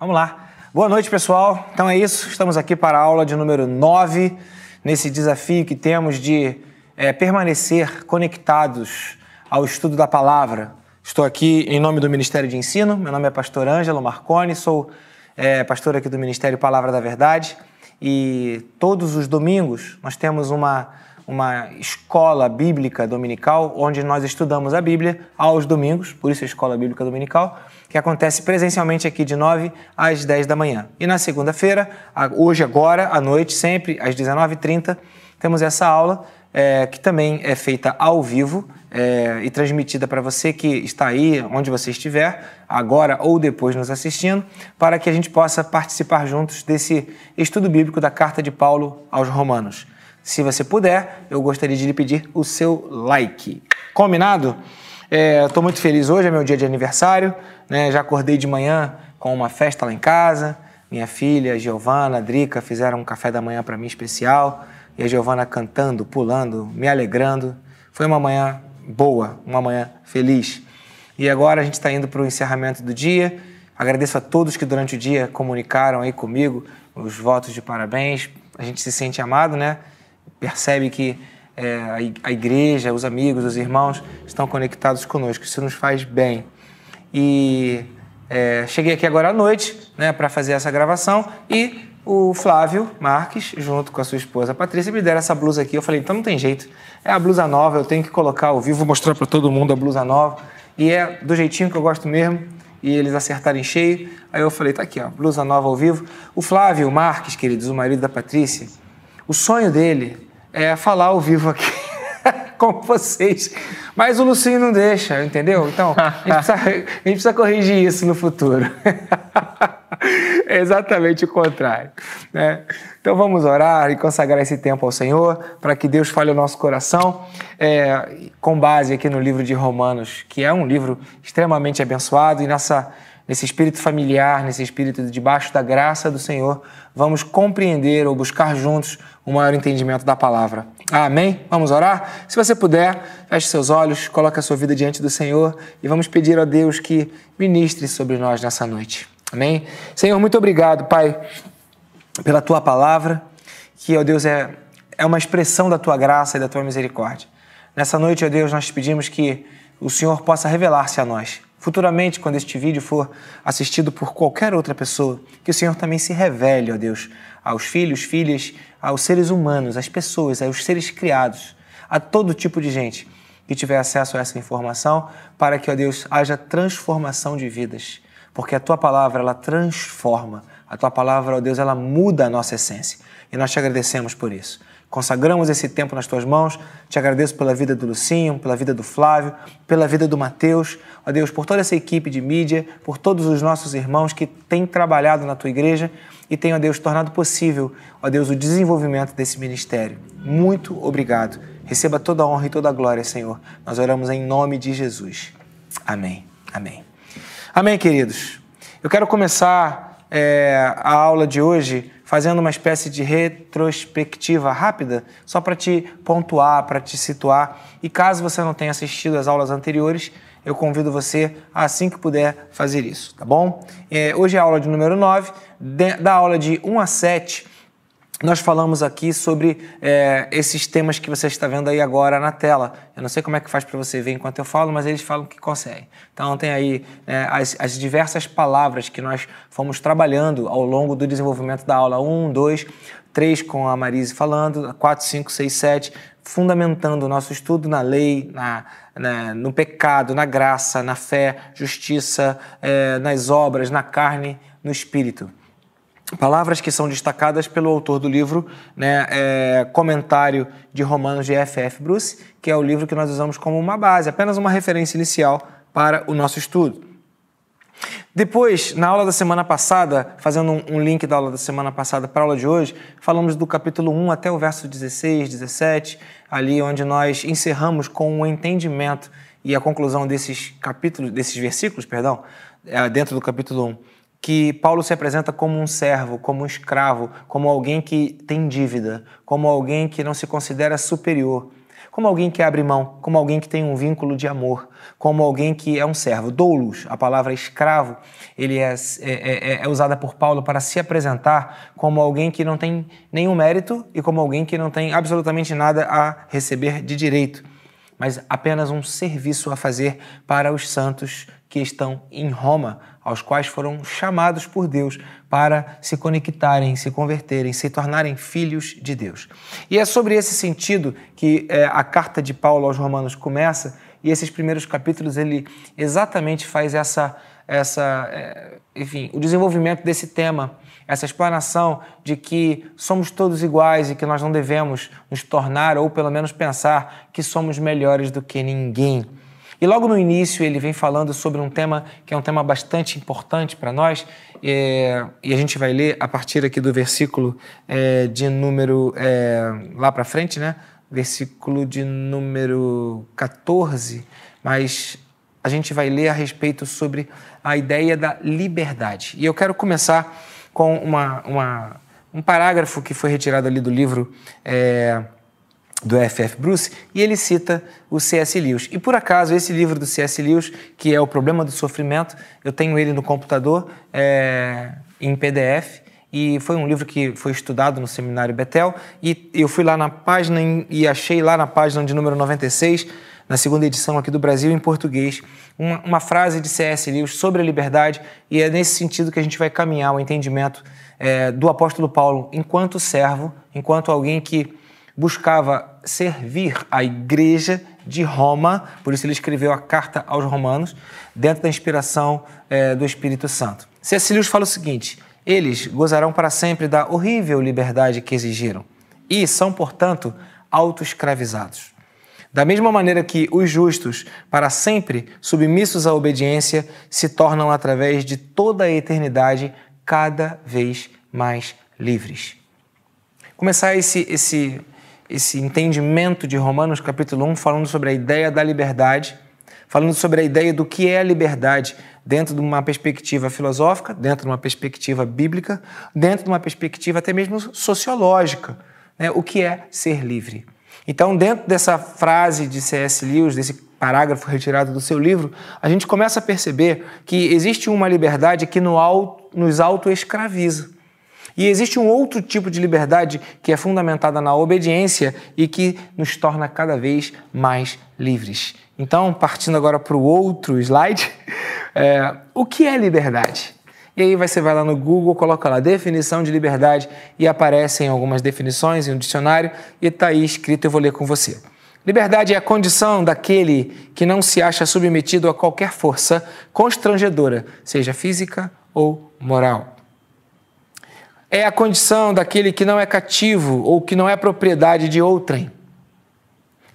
Vamos lá. Boa noite, pessoal. Então é isso, estamos aqui para a aula de número 9, nesse desafio que temos de é, permanecer conectados ao estudo da palavra. Estou aqui em nome do Ministério de Ensino, meu nome é pastor Ângelo Marconi, sou é, pastor aqui do Ministério Palavra da Verdade e todos os domingos nós temos uma uma escola bíblica dominical, onde nós estudamos a Bíblia aos domingos, por isso a escola bíblica dominical, que acontece presencialmente aqui de 9 às 10 da manhã. E na segunda-feira, hoje agora, à noite, sempre às 19h30, temos essa aula é, que também é feita ao vivo é, e transmitida para você que está aí, onde você estiver, agora ou depois nos assistindo, para que a gente possa participar juntos desse estudo bíblico da carta de Paulo aos Romanos. Se você puder, eu gostaria de lhe pedir o seu like. Combinado? Estou é, muito feliz hoje, é meu dia de aniversário. Né? Já acordei de manhã com uma festa lá em casa. Minha filha, Giovana, a Drica fizeram um café da manhã para mim especial. E a Giovana cantando, pulando, me alegrando. Foi uma manhã boa, uma manhã feliz. E agora a gente está indo para o encerramento do dia. Agradeço a todos que durante o dia comunicaram aí comigo os votos de parabéns. A gente se sente amado, né? percebe que é, a igreja, os amigos, os irmãos estão conectados conosco. Isso nos faz bem. E é, cheguei aqui agora à noite né, para fazer essa gravação e o Flávio Marques, junto com a sua esposa Patrícia, me deram essa blusa aqui. Eu falei, então não tem jeito. É a blusa nova, eu tenho que colocar ao vivo, mostrar para todo mundo a blusa nova. E é do jeitinho que eu gosto mesmo. E eles acertarem cheio. Aí eu falei, tá aqui, ó, blusa nova ao vivo. O Flávio Marques, queridos, o marido da Patrícia, o sonho dele é falar ao vivo aqui com vocês. Mas o Lucinho não deixa, entendeu? Então, a gente precisa, a gente precisa corrigir isso no futuro. é exatamente o contrário. Né? Então vamos orar e consagrar esse tempo ao Senhor para que Deus fale o nosso coração, é, com base aqui no livro de Romanos, que é um livro extremamente abençoado e nessa nesse espírito familiar, nesse espírito de debaixo da graça do Senhor, vamos compreender ou buscar juntos um maior entendimento da palavra. Amém? Vamos orar? Se você puder, feche seus olhos, coloque a sua vida diante do Senhor e vamos pedir a Deus que ministre sobre nós nessa noite. Amém? Senhor, muito obrigado, Pai, pela tua palavra, que, ó Deus, é, é uma expressão da tua graça e da tua misericórdia. Nessa noite, ó Deus, nós te pedimos que o Senhor possa revelar-se a nós Futuramente, quando este vídeo for assistido por qualquer outra pessoa, que o Senhor também se revele, ó Deus, aos filhos, filhas, aos seres humanos, às pessoas, aos seres criados, a todo tipo de gente que tiver acesso a essa informação, para que, ó Deus, haja transformação de vidas. Porque a tua palavra, ela transforma. A tua palavra, ó Deus, ela muda a nossa essência. E nós te agradecemos por isso. Consagramos esse tempo nas tuas mãos. Te agradeço pela vida do Lucinho, pela vida do Flávio, pela vida do Mateus. Ó Deus, por toda essa equipe de mídia, por todos os nossos irmãos que têm trabalhado na tua igreja e têm, ó Deus, tornado possível, ó Deus, o desenvolvimento desse ministério. Muito obrigado. Receba toda a honra e toda a glória, Senhor. Nós oramos em nome de Jesus. Amém. Amém. Amém, queridos. Eu quero começar é, a aula de hoje fazendo uma espécie de retrospectiva rápida, só para te pontuar, para te situar. E caso você não tenha assistido às aulas anteriores, eu convido você, assim que puder, fazer isso, tá bom? É, hoje é a aula de número 9, de, da aula de 1 a 7 nós falamos aqui sobre é, esses temas que você está vendo aí agora na tela. Eu não sei como é que faz para você ver enquanto eu falo, mas eles falam que conseguem. Então tem aí é, as, as, diversas palavras que nós fomos trabalhando ao longo do desenvolvimento da aula 1, 2, 3 com a Marise falando, 4, 5, 6, 7, fundamentando o nosso estudo na lei, na, na no pecado, na graça, na fé, justiça, é, nas obras, na carne, no espírito. Palavras que são destacadas pelo autor do livro, né, é, Comentário de Romanos de F.F. Bruce, que é o livro que nós usamos como uma base, apenas uma referência inicial para o nosso estudo. Depois, na aula da semana passada, fazendo um, link da aula da semana passada para a aula de hoje, falamos do capítulo 1 até o verso 16, 17, ali onde nós encerramos com o um entendimento e a conclusão desses capítulos, desses versículos, perdão, é, dentro do capítulo 1 que Paulo se apresenta como um servo, como um escravo, como alguém que tem dívida, como alguém que não se considera superior, como alguém que abre mão, como alguém que tem um vínculo de amor, como alguém que é um servo. Doulos, a palavra escravo, ele é, é, é, é usada por Paulo para se apresentar como alguém que não tem nenhum mérito e como alguém que não tem absolutamente nada a receber de direito, mas apenas um serviço a fazer para os santos que estão em Roma, aos quais foram chamados por Deus para se conectarem, se converterem, se tornarem filhos de Deus. E é sobre esse sentido que é, a carta de Paulo aos Romanos começa, e esses primeiros capítulos ele exatamente faz essa, essa é, enfim, o desenvolvimento desse tema, essa explanação de que somos todos iguais e que nós não devemos nos tornar, ou pelo menos pensar, que somos melhores do que ninguém. E logo no início ele vem falando sobre um tema que é um tema bastante importante para nós, é, e a gente vai ler a partir aqui do versículo é, de número. É, lá para frente, né? Versículo de número 14, mas a gente vai ler a respeito sobre a ideia da liberdade. E eu quero começar com uma, uma um parágrafo que foi retirado ali do livro. É, do F.F. Bruce, e ele cita o C.S. Lewis. E por acaso, esse livro do C.S. Lewis, que é O Problema do Sofrimento, eu tenho ele no computador é, em PDF, e foi um livro que foi estudado no Seminário Betel, e eu fui lá na página e achei lá na página de número 96, na segunda edição aqui do Brasil, em português, uma, uma frase de C.S. Lewis sobre a liberdade, e é nesse sentido que a gente vai caminhar o entendimento é, do apóstolo Paulo enquanto servo, enquanto alguém que buscava servir a igreja de Roma, por isso ele escreveu a carta aos romanos, dentro da inspiração é, do Espírito Santo. C.S. Lewis fala o seguinte: eles gozarão para sempre da horrível liberdade que exigiram e são, portanto, autoescravizados. Da mesma maneira que os justos, para sempre submissos à obediência, se tornam, através de toda a eternidade, cada vez mais livres. Começar esse, esse esse entendimento de Romanos capítulo 1, falando sobre a ideia da liberdade, falando sobre a ideia do que é a liberdade dentro de uma perspectiva filosófica, dentro de uma perspectiva bíblica, dentro de uma perspectiva até mesmo sociológica. Né? O que é ser livre? Então, dentro dessa frase de C.S. Lewis, desse parágrafo retirado do seu livro, a gente começa a perceber que existe uma liberdade que nos auto-escraviza. E existe um outro tipo de liberdade que é fundamentada na obediência e que nos torna cada vez mais livres. Então, partindo agora para o outro slide, é, o que é liberdade? E aí você vai lá no Google, coloca lá definição de liberdade e aparecem algumas definições em um dicionário e está aí escrito, eu vou ler com você. Liberdade é a condição daquele que não se acha submetido a qualquer força constrangedora, seja física ou moral é a condição daquele que não é cativo ou que não é propriedade de outrem.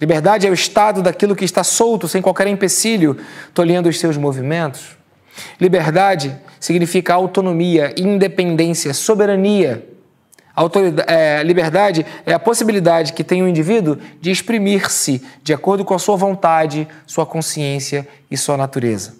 Liberdade é o estado daquilo que está solto, sem qualquer empecilho, tolhendo os seus movimentos. Liberdade significa autonomia, independência, soberania. É, liberdade é a possibilidade que tem o indivíduo de exprimir-se de acordo com a sua vontade, sua consciência e sua natureza.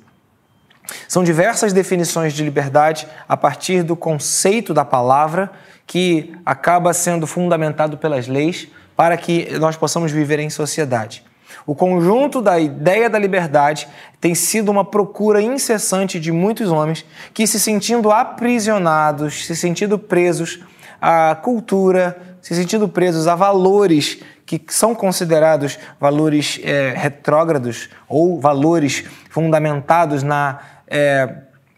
São diversas definições de liberdade a partir do conceito da palavra que acaba sendo fundamentado pelas leis para que nós possamos viver em sociedade. O conjunto da ideia da liberdade tem sido uma procura incessante de muitos homens que, se sentindo aprisionados, se sentindo presos à cultura, se sentindo presos a valores que são considerados valores é, retrógrados ou valores fundamentados na é,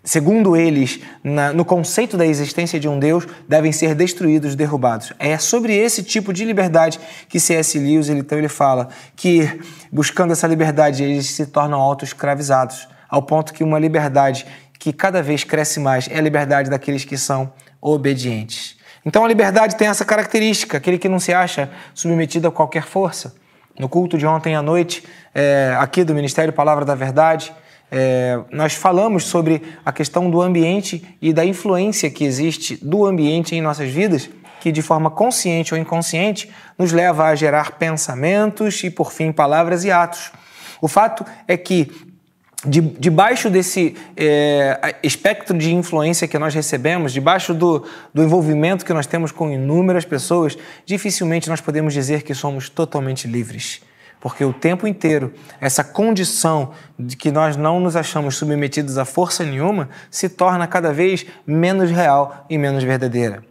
segundo eles, na, no conceito da existência de um Deus, devem ser destruídos, derrubados. É sobre esse tipo de liberdade que C.S. Lewis ele, então, ele fala que, buscando essa liberdade, eles se tornam auto-escravizados, ao ponto que uma liberdade que cada vez cresce mais é a liberdade daqueles que são obedientes. Então a liberdade tem essa característica, aquele que não se acha submetido a qualquer força. No culto de ontem à noite, é, aqui do Ministério Palavra da Verdade, é, nós falamos sobre a questão do ambiente e da influência que existe do ambiente em nossas vidas, que de forma consciente ou inconsciente nos leva a gerar pensamentos e, por fim, palavras e atos. O fato é que de, debaixo desse é, espectro de influência que nós recebemos, debaixo do, do envolvimento que nós temos com inúmeras pessoas, dificilmente nós podemos dizer que somos totalmente livres. Porque o tempo inteiro essa condição de que nós não nos achamos submetidos a força nenhuma se torna cada vez menos real e menos verdadeira.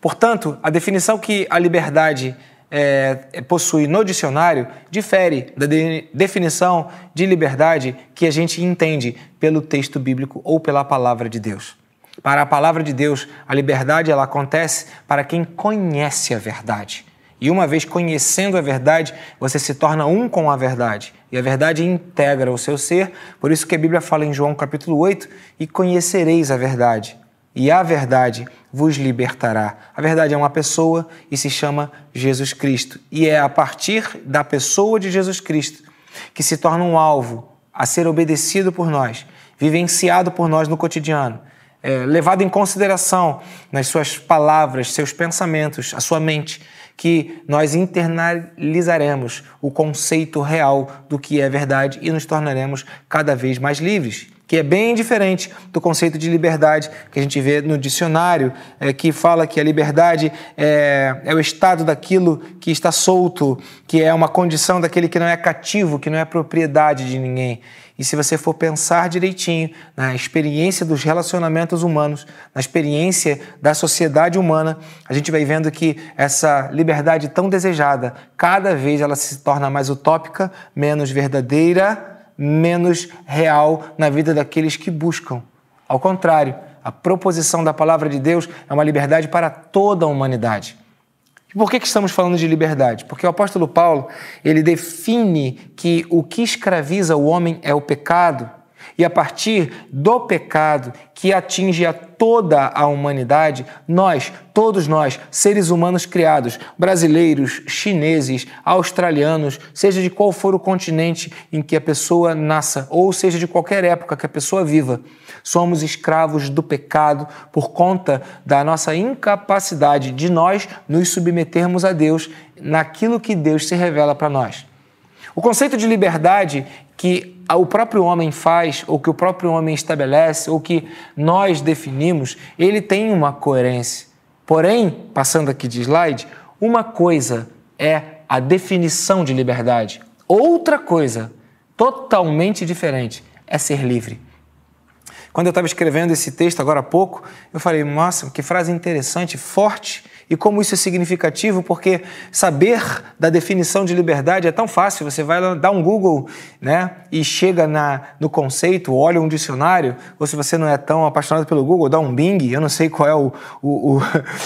Portanto, a definição que a liberdade é, possui no dicionário difere da de, definição de liberdade que a gente entende pelo texto bíblico ou pela palavra de Deus. Para a palavra de Deus, a liberdade ela acontece para quem conhece a verdade. E uma vez conhecendo a verdade, você se torna um com a verdade. E a verdade integra o seu ser. Por isso que a Bíblia fala em João capítulo 8: "E conhecereis a verdade, e a verdade vos libertará". A verdade é uma pessoa e se chama Jesus Cristo. E é a partir da pessoa de Jesus Cristo que se torna um alvo a ser obedecido por nós, vivenciado por nós no cotidiano é, levado em consideração nas suas palavras, seus pensamentos, a sua mente, que nós internalizaremos o conceito real do que é verdade e nos tornaremos cada vez mais livres. Que é bem diferente do conceito de liberdade que a gente vê no dicionário, é, que fala que a liberdade é, é o estado daquilo que está solto, que é uma condição daquele que não é cativo, que não é propriedade de ninguém. E se você for pensar direitinho na experiência dos relacionamentos humanos, na experiência da sociedade humana, a gente vai vendo que essa liberdade tão desejada, cada vez ela se torna mais utópica, menos verdadeira, menos real na vida daqueles que buscam. Ao contrário, a proposição da palavra de Deus é uma liberdade para toda a humanidade. E por que, que estamos falando de liberdade? Porque o apóstolo Paulo ele define que o que escraviza o homem é o pecado, e a partir do pecado que atinge a toda a humanidade, nós, todos nós, seres humanos criados, brasileiros, chineses, australianos, seja de qual for o continente em que a pessoa nasça, ou seja de qualquer época que a pessoa viva, somos escravos do pecado por conta da nossa incapacidade de nós nos submetermos a Deus naquilo que Deus se revela para nós. O conceito de liberdade que o próprio homem faz, ou que o próprio homem estabelece, ou que nós definimos, ele tem uma coerência. Porém, passando aqui de slide, uma coisa é a definição de liberdade, outra coisa, totalmente diferente, é ser livre. Quando eu estava escrevendo esse texto agora há pouco, eu falei, nossa, que frase interessante, forte e como isso é significativo, porque saber da definição de liberdade é tão fácil. Você vai dar um Google né, e chega na, no conceito, olha um dicionário, ou se você não é tão apaixonado pelo Google, dá um Bing. Eu não sei qual é o, o, o,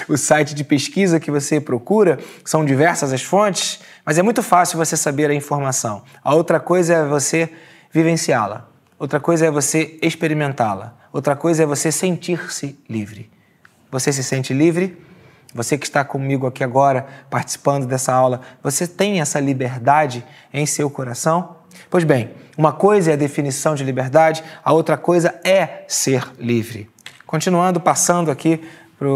o site de pesquisa que você procura, são diversas as fontes, mas é muito fácil você saber a informação. A outra coisa é você vivenciá-la. Outra coisa é você experimentá-la. Outra coisa é você sentir-se livre. Você se sente livre? Você que está comigo aqui agora, participando dessa aula, você tem essa liberdade em seu coração? Pois bem, uma coisa é a definição de liberdade, a outra coisa é ser livre. Continuando, passando aqui para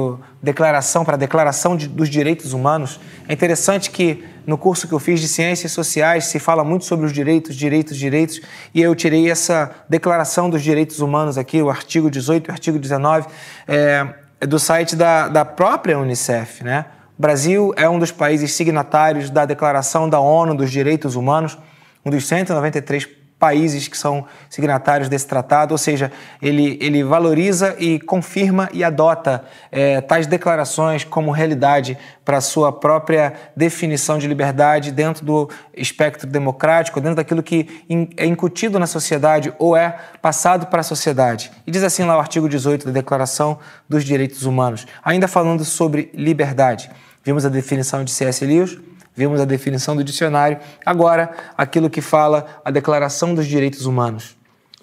declaração, para a declaração de, dos direitos humanos, é interessante que no curso que eu fiz de Ciências Sociais se fala muito sobre os direitos, direitos, direitos, e eu tirei essa declaração dos direitos humanos aqui, o artigo 18 e o artigo 19. É, é do site da, da própria Unicef. Né? O Brasil é um dos países signatários da Declaração da ONU dos Direitos Humanos, um dos 193 países que são signatários desse tratado, ou seja, ele, ele valoriza e confirma e adota é, tais declarações como realidade para a sua própria definição de liberdade dentro do espectro democrático, dentro daquilo que é incutido na sociedade ou é passado para a sociedade. E diz assim lá o artigo 18 da Declaração dos Direitos Humanos, ainda falando sobre liberdade. Vimos a definição de C.S. Lewis, Vimos a definição do dicionário, agora aquilo que fala a Declaração dos Direitos Humanos.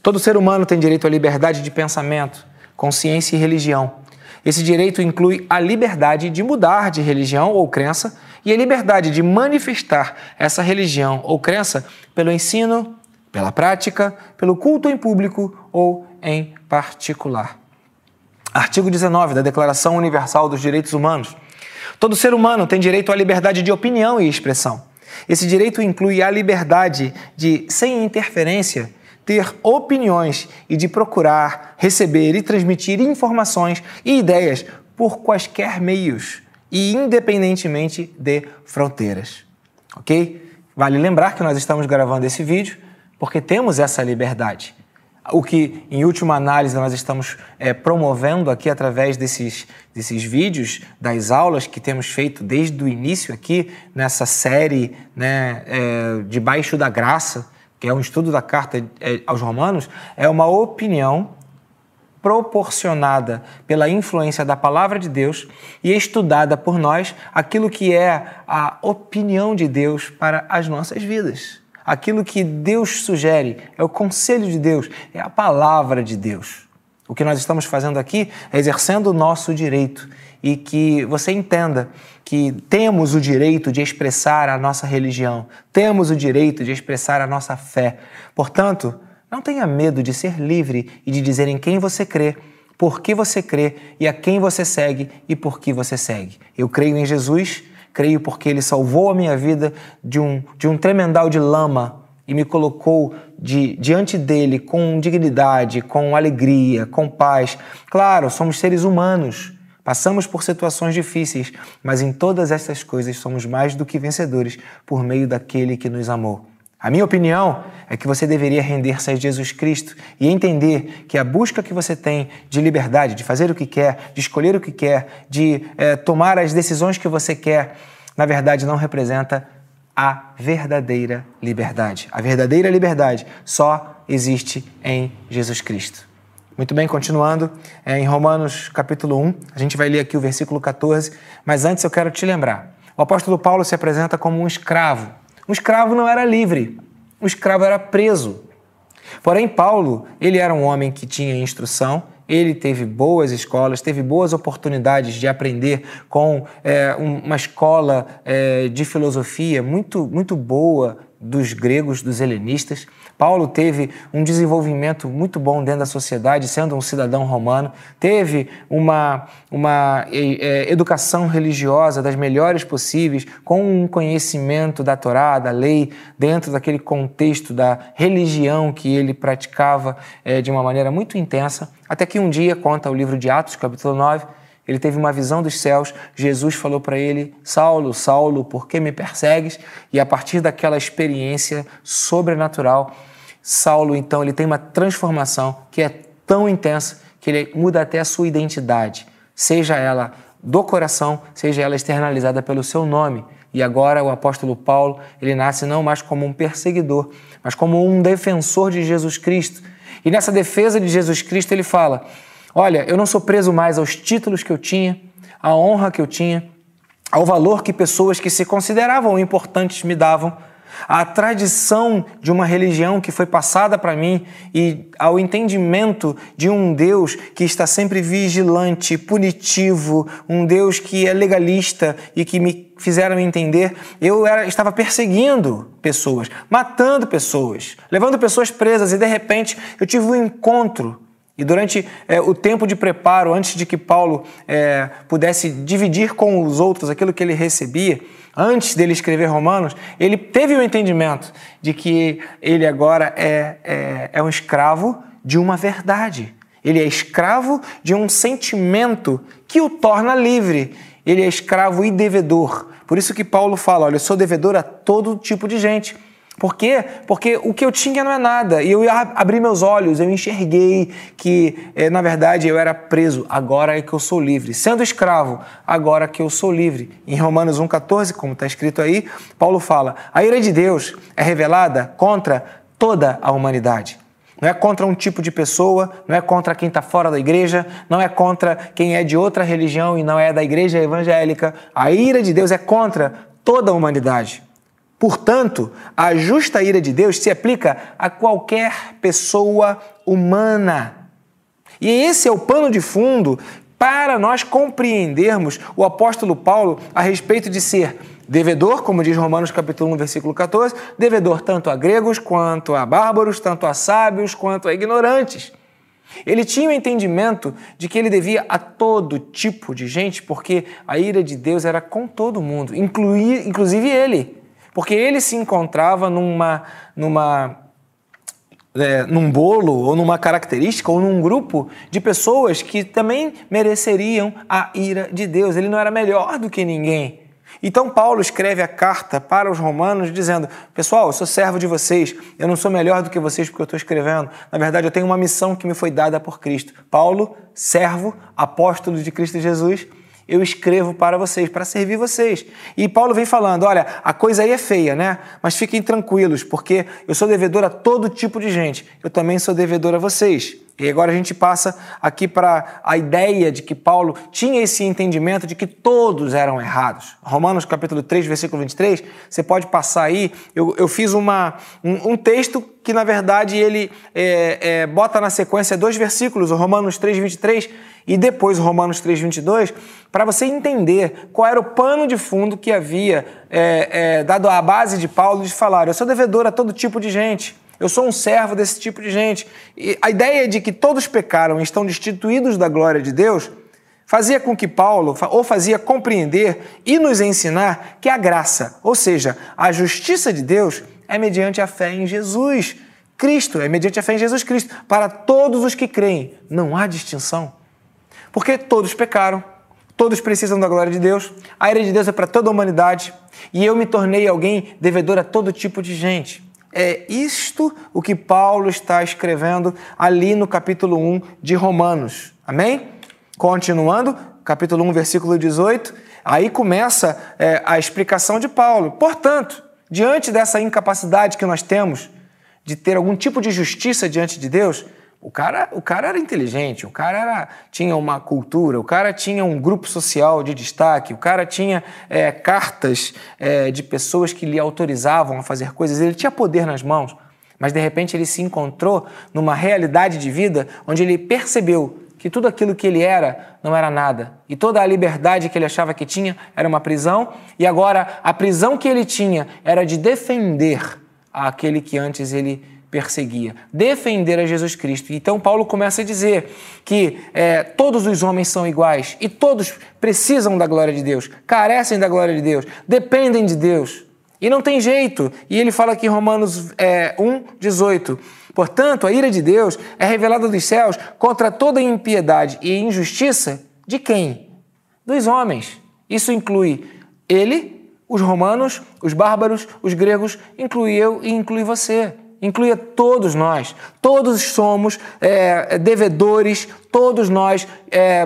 Todo ser humano tem direito à liberdade de pensamento, consciência e religião. Esse direito inclui a liberdade de mudar de religião ou crença e a liberdade de manifestar essa religião ou crença pelo ensino, pela prática, pelo culto em público ou em particular. Artigo 19 da Declaração Universal dos Direitos Humanos Todo ser humano tem direito à liberdade de opinião e expressão. Esse direito inclui a liberdade de, sem interferência, ter opiniões e de procurar, receber e transmitir informações e ideias por quaisquer meios e independentemente de fronteiras. Ok? Vale lembrar que nós estamos gravando esse vídeo porque temos essa liberdade. O que, em última análise, nós estamos é, promovendo aqui através desses, desses vídeos, das aulas que temos feito desde o início aqui, nessa série né, é, Debaixo da Graça, que é um estudo da carta é, aos Romanos, é uma opinião proporcionada pela influência da palavra de Deus e estudada por nós aquilo que é a opinião de Deus para as nossas vidas. Aquilo que Deus sugere é o conselho de Deus, é a palavra de Deus. O que nós estamos fazendo aqui é exercendo o nosso direito e que você entenda que temos o direito de expressar a nossa religião, temos o direito de expressar a nossa fé. Portanto, não tenha medo de ser livre e de dizer em quem você crê, por que você crê e a quem você segue e por que você segue. Eu creio em Jesus, creio porque ele salvou a minha vida de um, de um tremendal de lama e me colocou de, diante dele com dignidade, com alegria, com paz. Claro, somos seres humanos. Passamos por situações difíceis, mas em todas essas coisas somos mais do que vencedores por meio daquele que nos amou. A minha opinião é que você deveria render-se a Jesus Cristo e entender que a busca que você tem de liberdade, de fazer o que quer, de escolher o que quer, de é, tomar as decisões que você quer, na verdade não representa a verdadeira liberdade. A verdadeira liberdade só existe em Jesus Cristo. Muito bem, continuando, é, em Romanos capítulo 1, a gente vai ler aqui o versículo 14, mas antes eu quero te lembrar: o apóstolo Paulo se apresenta como um escravo um escravo não era livre, um escravo era preso. Porém, Paulo, ele era um homem que tinha instrução, ele teve boas escolas, teve boas oportunidades de aprender com é, uma escola é, de filosofia muito, muito boa dos gregos, dos helenistas. Paulo teve um desenvolvimento muito bom dentro da sociedade, sendo um cidadão romano, teve uma, uma é, educação religiosa das melhores possíveis, com um conhecimento da Torá, da lei, dentro daquele contexto da religião que ele praticava é, de uma maneira muito intensa, até que um dia, conta o livro de Atos, capítulo 9, ele teve uma visão dos céus. Jesus falou para ele: Saulo, Saulo, por que me persegues? E a partir daquela experiência sobrenatural, Saulo então ele tem uma transformação que é tão intensa que ele muda até a sua identidade, seja ela do coração, seja ela externalizada pelo seu nome. E agora o apóstolo Paulo, ele nasce não mais como um perseguidor, mas como um defensor de Jesus Cristo. E nessa defesa de Jesus Cristo ele fala: Olha, eu não sou preso mais aos títulos que eu tinha, à honra que eu tinha, ao valor que pessoas que se consideravam importantes me davam, à tradição de uma religião que foi passada para mim e ao entendimento de um Deus que está sempre vigilante, punitivo, um Deus que é legalista e que me fizeram entender, eu era, estava perseguindo pessoas, matando pessoas, levando pessoas presas e de repente eu tive um encontro e durante é, o tempo de preparo, antes de que Paulo é, pudesse dividir com os outros aquilo que ele recebia, antes dele escrever Romanos, ele teve o entendimento de que ele agora é, é, é um escravo de uma verdade. Ele é escravo de um sentimento que o torna livre. Ele é escravo e devedor. Por isso que Paulo fala: olha, eu sou devedor a todo tipo de gente. Por quê? Porque o que eu tinha não é nada. E eu abri meus olhos, eu enxerguei que, eh, na verdade, eu era preso. Agora é que eu sou livre. Sendo escravo, agora que eu sou livre. Em Romanos 1,14, como está escrito aí, Paulo fala: a ira de Deus é revelada contra toda a humanidade. Não é contra um tipo de pessoa, não é contra quem está fora da igreja, não é contra quem é de outra religião e não é da igreja evangélica. A ira de Deus é contra toda a humanidade. Portanto, a justa ira de Deus se aplica a qualquer pessoa humana. E esse é o pano de fundo para nós compreendermos o apóstolo Paulo a respeito de ser devedor, como diz Romanos capítulo 1, versículo 14, devedor tanto a gregos quanto a bárbaros, tanto a sábios quanto a ignorantes. Ele tinha o entendimento de que ele devia a todo tipo de gente, porque a ira de Deus era com todo mundo, inclusive ele porque ele se encontrava numa, numa é, num bolo ou numa característica ou num grupo de pessoas que também mereceriam a ira de Deus. Ele não era melhor do que ninguém. Então Paulo escreve a carta para os romanos dizendo: Pessoal, eu sou servo de vocês, eu não sou melhor do que vocês porque eu estou escrevendo. Na verdade, eu tenho uma missão que me foi dada por Cristo. Paulo, servo, apóstolo de Cristo Jesus, eu escrevo para vocês, para servir vocês. E Paulo vem falando: olha, a coisa aí é feia, né? Mas fiquem tranquilos, porque eu sou devedor a todo tipo de gente. Eu também sou devedor a vocês. E agora a gente passa aqui para a ideia de que Paulo tinha esse entendimento de que todos eram errados. Romanos capítulo 3, versículo 23, você pode passar aí. Eu, eu fiz uma, um, um texto que, na verdade, ele é, é, bota na sequência dois versículos, Romanos 3, 23 e depois Romanos 3, 22, para você entender qual era o pano de fundo que havia é, é, dado a base de Paulo de falar: eu sou devedor a todo tipo de gente. Eu sou um servo desse tipo de gente. E a ideia de que todos pecaram e estão destituídos da glória de Deus fazia com que Paulo, ou fazia compreender e nos ensinar que a graça, ou seja, a justiça de Deus, é mediante a fé em Jesus Cristo, é mediante a fé em Jesus Cristo, para todos os que creem. Não há distinção. Porque todos pecaram, todos precisam da glória de Deus, a ira de Deus é para toda a humanidade, e eu me tornei alguém devedor a todo tipo de gente. É isto o que Paulo está escrevendo ali no capítulo 1 de Romanos. Amém? Continuando, capítulo 1, versículo 18, aí começa é, a explicação de Paulo. Portanto, diante dessa incapacidade que nós temos de ter algum tipo de justiça diante de Deus, o cara, o cara era inteligente, o cara era, tinha uma cultura, o cara tinha um grupo social de destaque, o cara tinha é, cartas é, de pessoas que lhe autorizavam a fazer coisas, ele tinha poder nas mãos, mas de repente ele se encontrou numa realidade de vida onde ele percebeu que tudo aquilo que ele era não era nada. E toda a liberdade que ele achava que tinha era uma prisão. E agora a prisão que ele tinha era de defender aquele que antes ele perseguia, defender a Jesus Cristo. Então Paulo começa a dizer que é, todos os homens são iguais e todos precisam da glória de Deus, carecem da glória de Deus, dependem de Deus. E não tem jeito. E ele fala aqui em Romanos é, 1, 18. Portanto, a ira de Deus é revelada dos céus contra toda impiedade e injustiça de quem? Dos homens. Isso inclui ele, os romanos, os bárbaros, os gregos, inclui eu e inclui você inclui a todos nós. Todos somos é, devedores, todos nós é,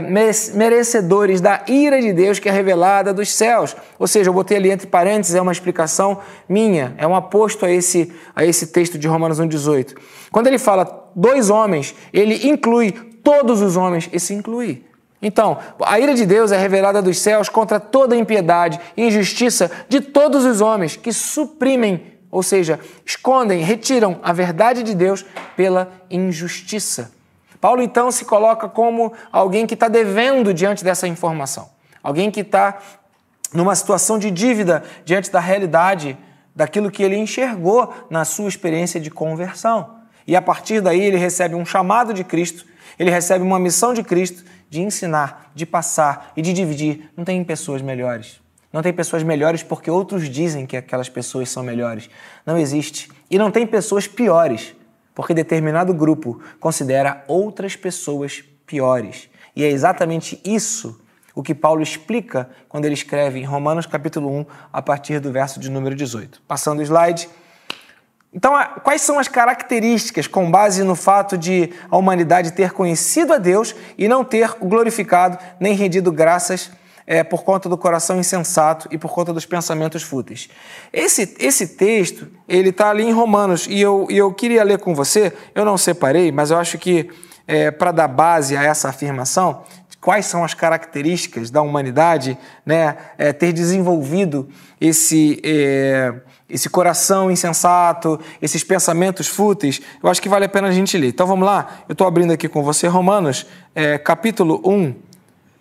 merecedores da ira de Deus que é revelada dos céus. Ou seja, eu botei ali entre parênteses, é uma explicação minha, é um aposto a esse, a esse texto de Romanos 1,18. Quando ele fala dois homens, ele inclui todos os homens, esse inclui. Então, a ira de Deus é revelada dos céus contra toda impiedade e injustiça de todos os homens que suprimem ou seja, escondem, retiram a verdade de Deus pela injustiça. Paulo então se coloca como alguém que está devendo diante dessa informação, alguém que está numa situação de dívida diante da realidade daquilo que ele enxergou na sua experiência de conversão. E a partir daí ele recebe um chamado de Cristo, ele recebe uma missão de Cristo de ensinar, de passar e de dividir. Não tem pessoas melhores. Não tem pessoas melhores porque outros dizem que aquelas pessoas são melhores. Não existe. E não tem pessoas piores porque determinado grupo considera outras pessoas piores. E é exatamente isso o que Paulo explica quando ele escreve em Romanos capítulo 1, a partir do verso de número 18. Passando o slide. Então, quais são as características com base no fato de a humanidade ter conhecido a Deus e não ter glorificado nem rendido graças é, por conta do coração insensato e por conta dos pensamentos fúteis. Esse, esse texto, ele está ali em Romanos, e eu, e eu queria ler com você, eu não separei, mas eu acho que é, para dar base a essa afirmação, quais são as características da humanidade né, é, ter desenvolvido esse, é, esse coração insensato, esses pensamentos fúteis, eu acho que vale a pena a gente ler. Então vamos lá, eu estou abrindo aqui com você Romanos, é, capítulo 1,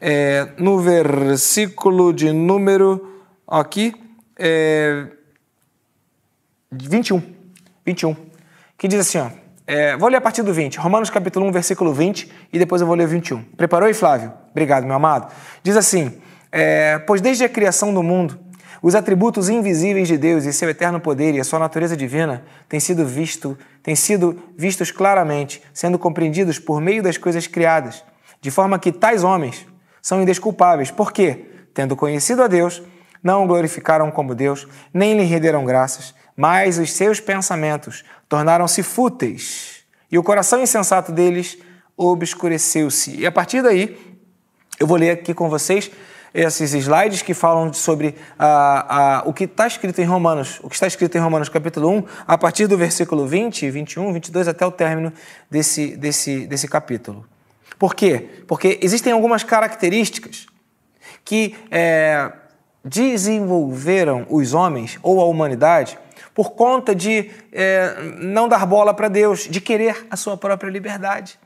é, no versículo de número aqui é, 21, 21, que diz assim, ó, é, vou ler a partir do 20, Romanos capítulo 1, versículo 20, e depois eu vou ler o 21. Preparou aí, Flávio? Obrigado, meu amado. Diz assim, é, pois desde a criação do mundo, os atributos invisíveis de Deus e seu eterno poder e a sua natureza divina têm sido, visto, têm sido vistos claramente, sendo compreendidos por meio das coisas criadas, de forma que tais homens, são indesculpáveis. Por quê? Tendo conhecido a Deus, não o glorificaram como Deus, nem lhe renderam graças, mas os seus pensamentos tornaram-se fúteis, e o coração insensato deles obscureceu-se. E a partir daí, eu vou ler aqui com vocês esses slides que falam sobre ah, ah, o que está escrito em Romanos, o que está escrito em Romanos capítulo 1, a partir do versículo 20, 21, 22 até o término desse, desse, desse capítulo. Por quê? Porque existem algumas características que é, desenvolveram os homens ou a humanidade por conta de é, não dar bola para Deus, de querer a sua própria liberdade,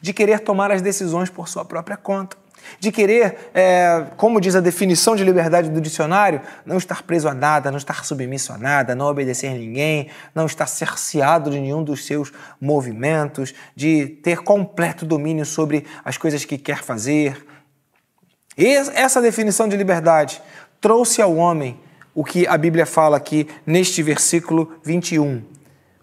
de querer tomar as decisões por sua própria conta, de querer, é, como diz a definição de liberdade do dicionário, não estar preso a nada, não estar submisso a nada, não obedecer a ninguém, não estar cerceado de nenhum dos seus movimentos, de ter completo domínio sobre as coisas que quer fazer. E essa definição de liberdade trouxe ao homem o que a Bíblia fala aqui neste versículo 21.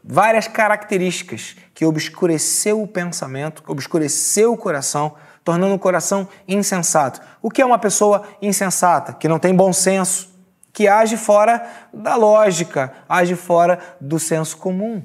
Várias características que obscureceu o pensamento, obscureceu o coração, tornando o coração insensato. O que é uma pessoa insensata? Que não tem bom senso, que age fora da lógica, age fora do senso comum.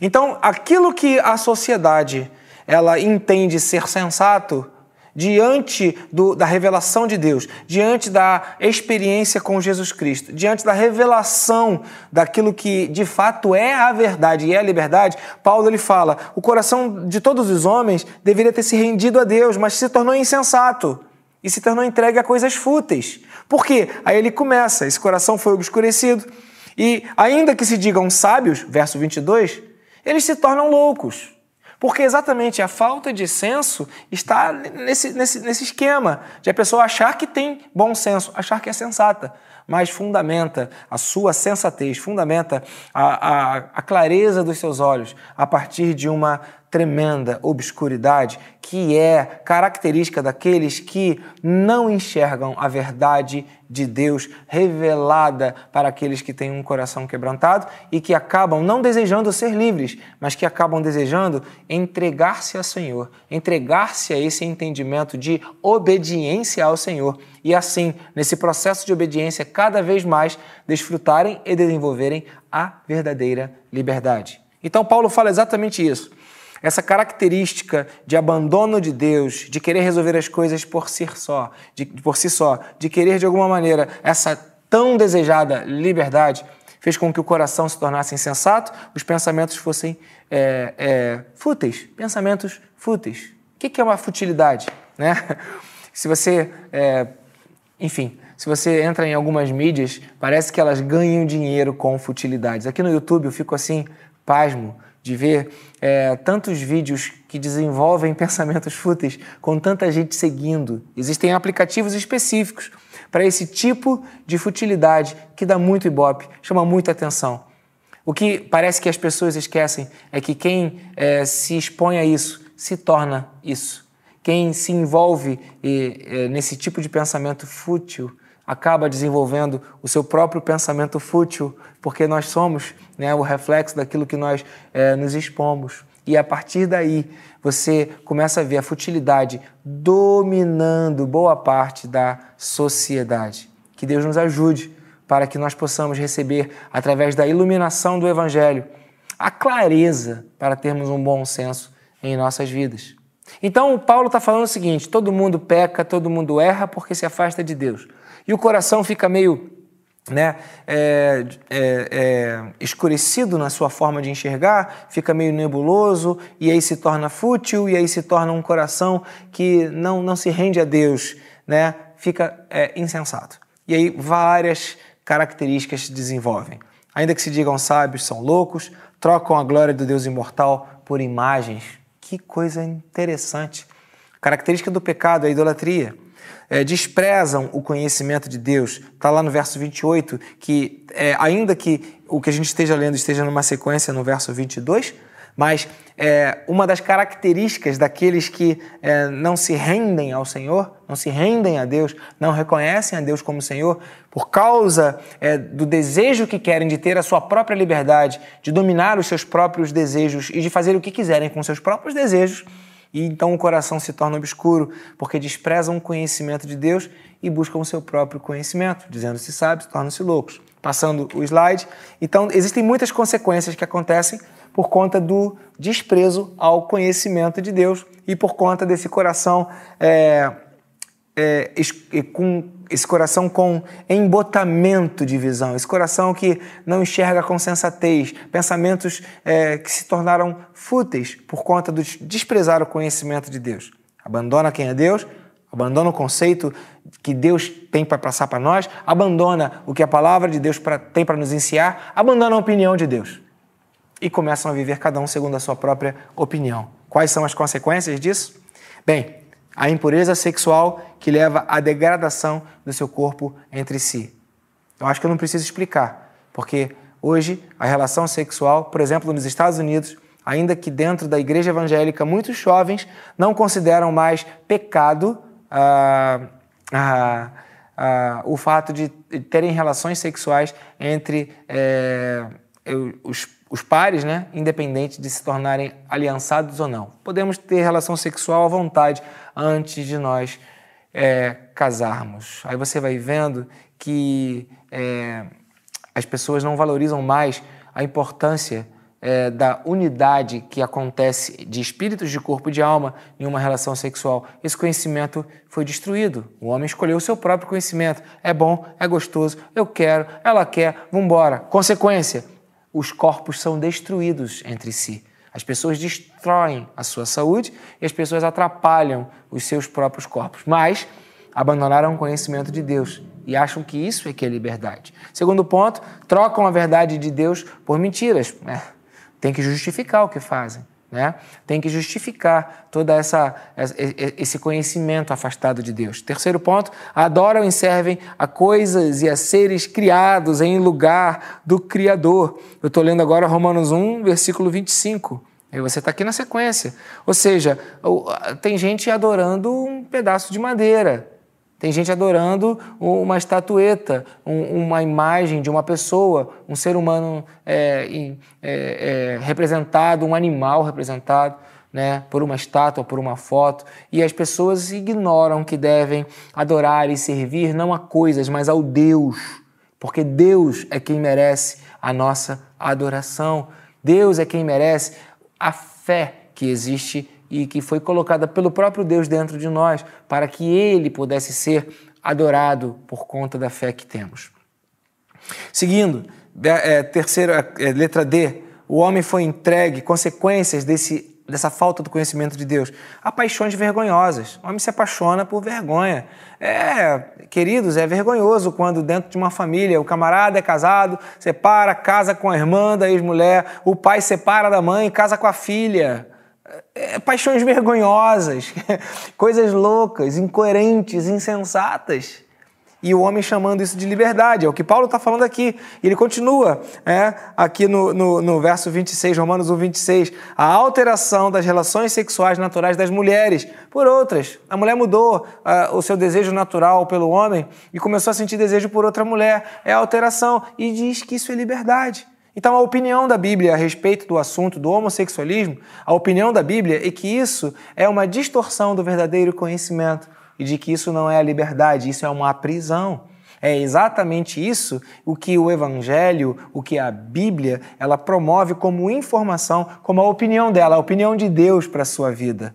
Então, aquilo que a sociedade ela entende ser sensato, diante do, da revelação de Deus, diante da experiência com Jesus Cristo, diante da revelação daquilo que de fato é a verdade e é a liberdade, Paulo ele fala: o coração de todos os homens deveria ter se rendido a Deus, mas se tornou insensato e se tornou entregue a coisas fúteis. Por quê? Aí ele começa: esse coração foi obscurecido. E ainda que se digam sábios, verso 22, eles se tornam loucos. Porque exatamente a falta de senso está nesse, nesse, nesse esquema de a pessoa achar que tem bom senso, achar que é sensata, mas fundamenta a sua sensatez, fundamenta a, a, a clareza dos seus olhos a partir de uma tremenda obscuridade que é característica daqueles que não enxergam a verdade de Deus revelada para aqueles que têm um coração quebrantado e que acabam não desejando ser livres, mas que acabam desejando entregar-se ao Senhor, entregar-se a esse entendimento de obediência ao Senhor e assim, nesse processo de obediência, cada vez mais desfrutarem e desenvolverem a verdadeira liberdade. Então Paulo fala exatamente isso essa característica de abandono de Deus, de querer resolver as coisas por si só, de, por si só, de querer de alguma maneira essa tão desejada liberdade, fez com que o coração se tornasse insensato, os pensamentos fossem é, é, fúteis, pensamentos fúteis. O que é uma futilidade? Né? Se você, é, enfim, se você entra em algumas mídias, parece que elas ganham dinheiro com futilidades. Aqui no YouTube eu fico assim, pasmo, de ver é, tantos vídeos que desenvolvem pensamentos fúteis com tanta gente seguindo. Existem aplicativos específicos para esse tipo de futilidade que dá muito ibope, chama muita atenção. O que parece que as pessoas esquecem é que quem é, se expõe a isso se torna isso. Quem se envolve e, é, nesse tipo de pensamento fútil acaba desenvolvendo o seu próprio pensamento fútil, porque nós somos né, o reflexo daquilo que nós é, nos expomos. E a partir daí você começa a ver a futilidade dominando boa parte da sociedade. Que Deus nos ajude para que nós possamos receber, através da iluminação do Evangelho, a clareza para termos um bom senso em nossas vidas. Então, Paulo está falando o seguinte: todo mundo peca, todo mundo erra porque se afasta de Deus e o coração fica meio né, é, é, é, escurecido na sua forma de enxergar, fica meio nebuloso e aí se torna fútil e aí se torna um coração que não, não se rende a Deus, né, fica é, insensato. E aí várias características se desenvolvem. Ainda que se digam sábios, são loucos, trocam a glória do Deus imortal por imagens. Que coisa interessante. Característica do pecado é a idolatria é, desprezam o conhecimento de Deus. Está lá no verso 28 que, é, ainda que o que a gente esteja lendo esteja numa sequência no verso 22, mas é, uma das características daqueles que é, não se rendem ao Senhor, não se rendem a Deus, não reconhecem a Deus como Senhor, por causa é, do desejo que querem de ter a sua própria liberdade, de dominar os seus próprios desejos e de fazer o que quiserem com seus próprios desejos, E então o coração se torna obscuro, porque desprezam o conhecimento de Deus e buscam o seu próprio conhecimento, dizendo-se sábios, tornam-se loucos. Passando o slide. Então, existem muitas consequências que acontecem por conta do desprezo ao conhecimento de Deus e por conta desse coração é, é, com esse coração com embotamento de visão, esse coração que não enxerga com sensatez, pensamentos é, que se tornaram fúteis por conta de desprezar o conhecimento de Deus. Abandona quem é Deus, abandona o conceito que Deus tem para passar para nós, abandona o que a palavra de Deus pra, tem para nos ensinar, abandona a opinião de Deus e começam a viver cada um segundo a sua própria opinião. Quais são as consequências disso? Bem, a impureza sexual que leva à degradação do seu corpo entre si. Eu acho que eu não preciso explicar, porque hoje a relação sexual, por exemplo, nos Estados Unidos, ainda que dentro da igreja evangélica, muitos jovens não consideram mais pecado ah, ah, ah, o fato de terem relações sexuais entre eh, os os pares, né, independente de se tornarem aliançados ou não. Podemos ter relação sexual à vontade antes de nós é, casarmos. Aí você vai vendo que é, as pessoas não valorizam mais a importância é, da unidade que acontece de espíritos de corpo e de alma em uma relação sexual. Esse conhecimento foi destruído. O homem escolheu o seu próprio conhecimento. É bom, é gostoso, eu quero, ela quer, vamos embora. Consequência: os corpos são destruídos entre si. As pessoas destroem a sua saúde e as pessoas atrapalham os seus próprios corpos. Mas abandonaram o conhecimento de Deus e acham que isso é que é liberdade. Segundo ponto, trocam a verdade de Deus por mentiras. É, tem que justificar o que fazem. Né? Tem que justificar todo essa, esse conhecimento afastado de Deus. Terceiro ponto, adoram e servem a coisas e a seres criados em lugar do Criador. Eu estou lendo agora Romanos 1, versículo 25. E você está aqui na sequência. Ou seja, tem gente adorando um pedaço de madeira, tem gente adorando uma estatueta, uma imagem de uma pessoa, um ser humano é, é, é, representado, um animal representado né, por uma estátua, por uma foto. E as pessoas ignoram que devem adorar e servir não a coisas, mas ao Deus, porque Deus é quem merece a nossa adoração. Deus é quem merece a fé que existe e que foi colocada pelo próprio Deus dentro de nós para que ele pudesse ser adorado por conta da fé que temos. Seguindo, é, terceira é, letra D, o homem foi entregue consequências desse dessa falta do conhecimento de Deus, a paixões vergonhosas. O homem se apaixona por vergonha. É, queridos, é vergonhoso quando dentro de uma família o camarada é casado, separa, casa com a irmã da ex-mulher, o pai separa da mãe, casa com a filha é, paixões vergonhosas, coisas loucas, incoerentes, insensatas. E o homem chamando isso de liberdade, é o que Paulo está falando aqui. Ele continua é, aqui no, no, no, verso 26, Romanos 1, 26, a alteração das relações sexuais naturais das mulheres por outras. A mulher mudou uh, o seu desejo natural pelo homem e começou a sentir desejo por outra mulher. É alteração. E diz que isso é liberdade. Então, a opinião da Bíblia a respeito do assunto do homossexualismo, a opinião da Bíblia é que isso é uma distorção do verdadeiro conhecimento e de que isso não é a liberdade, isso é uma prisão. É exatamente isso o que o Evangelho, o que a Bíblia, ela promove como informação, como a opinião dela, a opinião de Deus para a sua vida.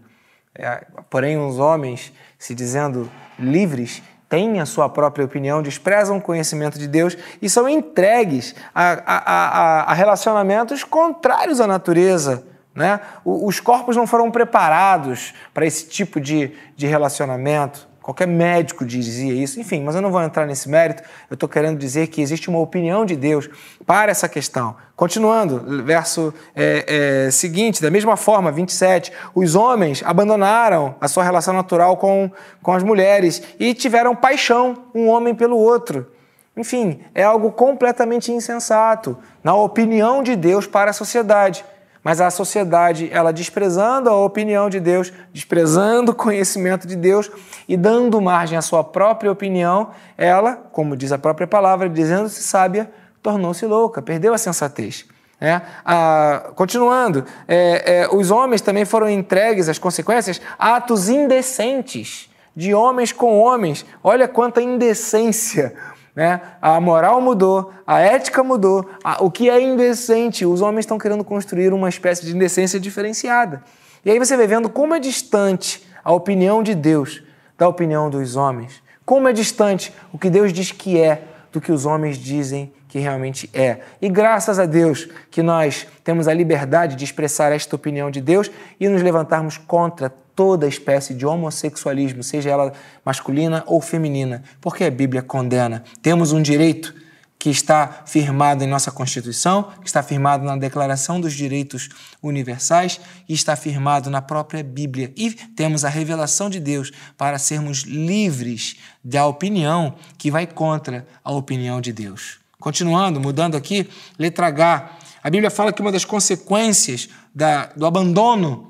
É, porém, os homens, se dizendo livres, têm a sua própria opinião, desprezam o conhecimento de Deus e são entregues a, a, a, a relacionamentos contrários à natureza. Né? Os corpos não foram preparados para esse tipo de, de relacionamento. Qualquer médico dizia isso, enfim, mas eu não vou entrar nesse mérito. Eu estou querendo dizer que existe uma opinião de Deus para essa questão. Continuando, verso é, é, seguinte, da mesma forma, 27, os homens abandonaram a sua relação natural com, com as mulheres e tiveram paixão um homem pelo outro. Enfim, é algo completamente insensato, na opinião de Deus para a sociedade. Mas a sociedade, ela desprezando a opinião de Deus, desprezando o conhecimento de Deus e dando margem à sua própria opinião, ela, como diz a própria palavra, dizendo-se sábia, tornou-se louca, perdeu a sensatez. É, ah, continuando, é, é, os homens também foram entregues às consequências a atos indecentes de homens com homens. Olha quanta indecência. Né? A moral mudou, a ética mudou. A, o que é indecente? Os homens estão querendo construir uma espécie de indecência diferenciada. E aí você vai vendo como é distante a opinião de Deus da opinião dos homens. Como é distante o que Deus diz que é do que os homens dizem que realmente é. E graças a Deus que nós temos a liberdade de expressar esta opinião de Deus e nos levantarmos contra toda espécie de homossexualismo, seja ela masculina ou feminina, porque a Bíblia condena. Temos um direito que está firmado em nossa Constituição, que está firmado na Declaração dos Direitos Universais e está firmado na própria Bíblia. E temos a revelação de Deus para sermos livres da opinião que vai contra a opinião de Deus. Continuando, mudando aqui, letra H. A Bíblia fala que uma das consequências da, do abandono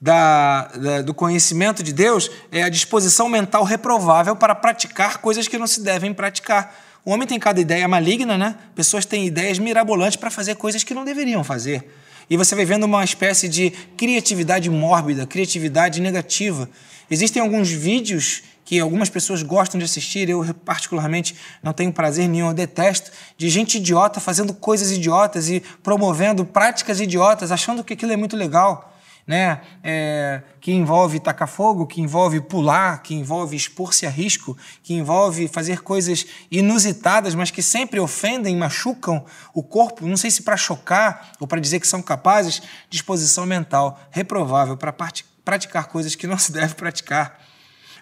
da, da, do conhecimento de Deus é a disposição mental reprovável para praticar coisas que não se devem praticar. O homem tem cada ideia maligna, né? Pessoas têm ideias mirabolantes para fazer coisas que não deveriam fazer. E você vai vendo uma espécie de criatividade mórbida, criatividade negativa. Existem alguns vídeos que algumas pessoas gostam de assistir, eu particularmente não tenho prazer nenhum, eu detesto, de gente idiota fazendo coisas idiotas e promovendo práticas idiotas, achando que aquilo é muito legal né? É, que envolve tacar fogo, que envolve pular, que envolve expor-se a risco, que envolve fazer coisas inusitadas, mas que sempre ofendem, machucam o corpo, não sei se para chocar ou para dizer que são capazes, disposição mental reprovável para praticar coisas que não se deve praticar.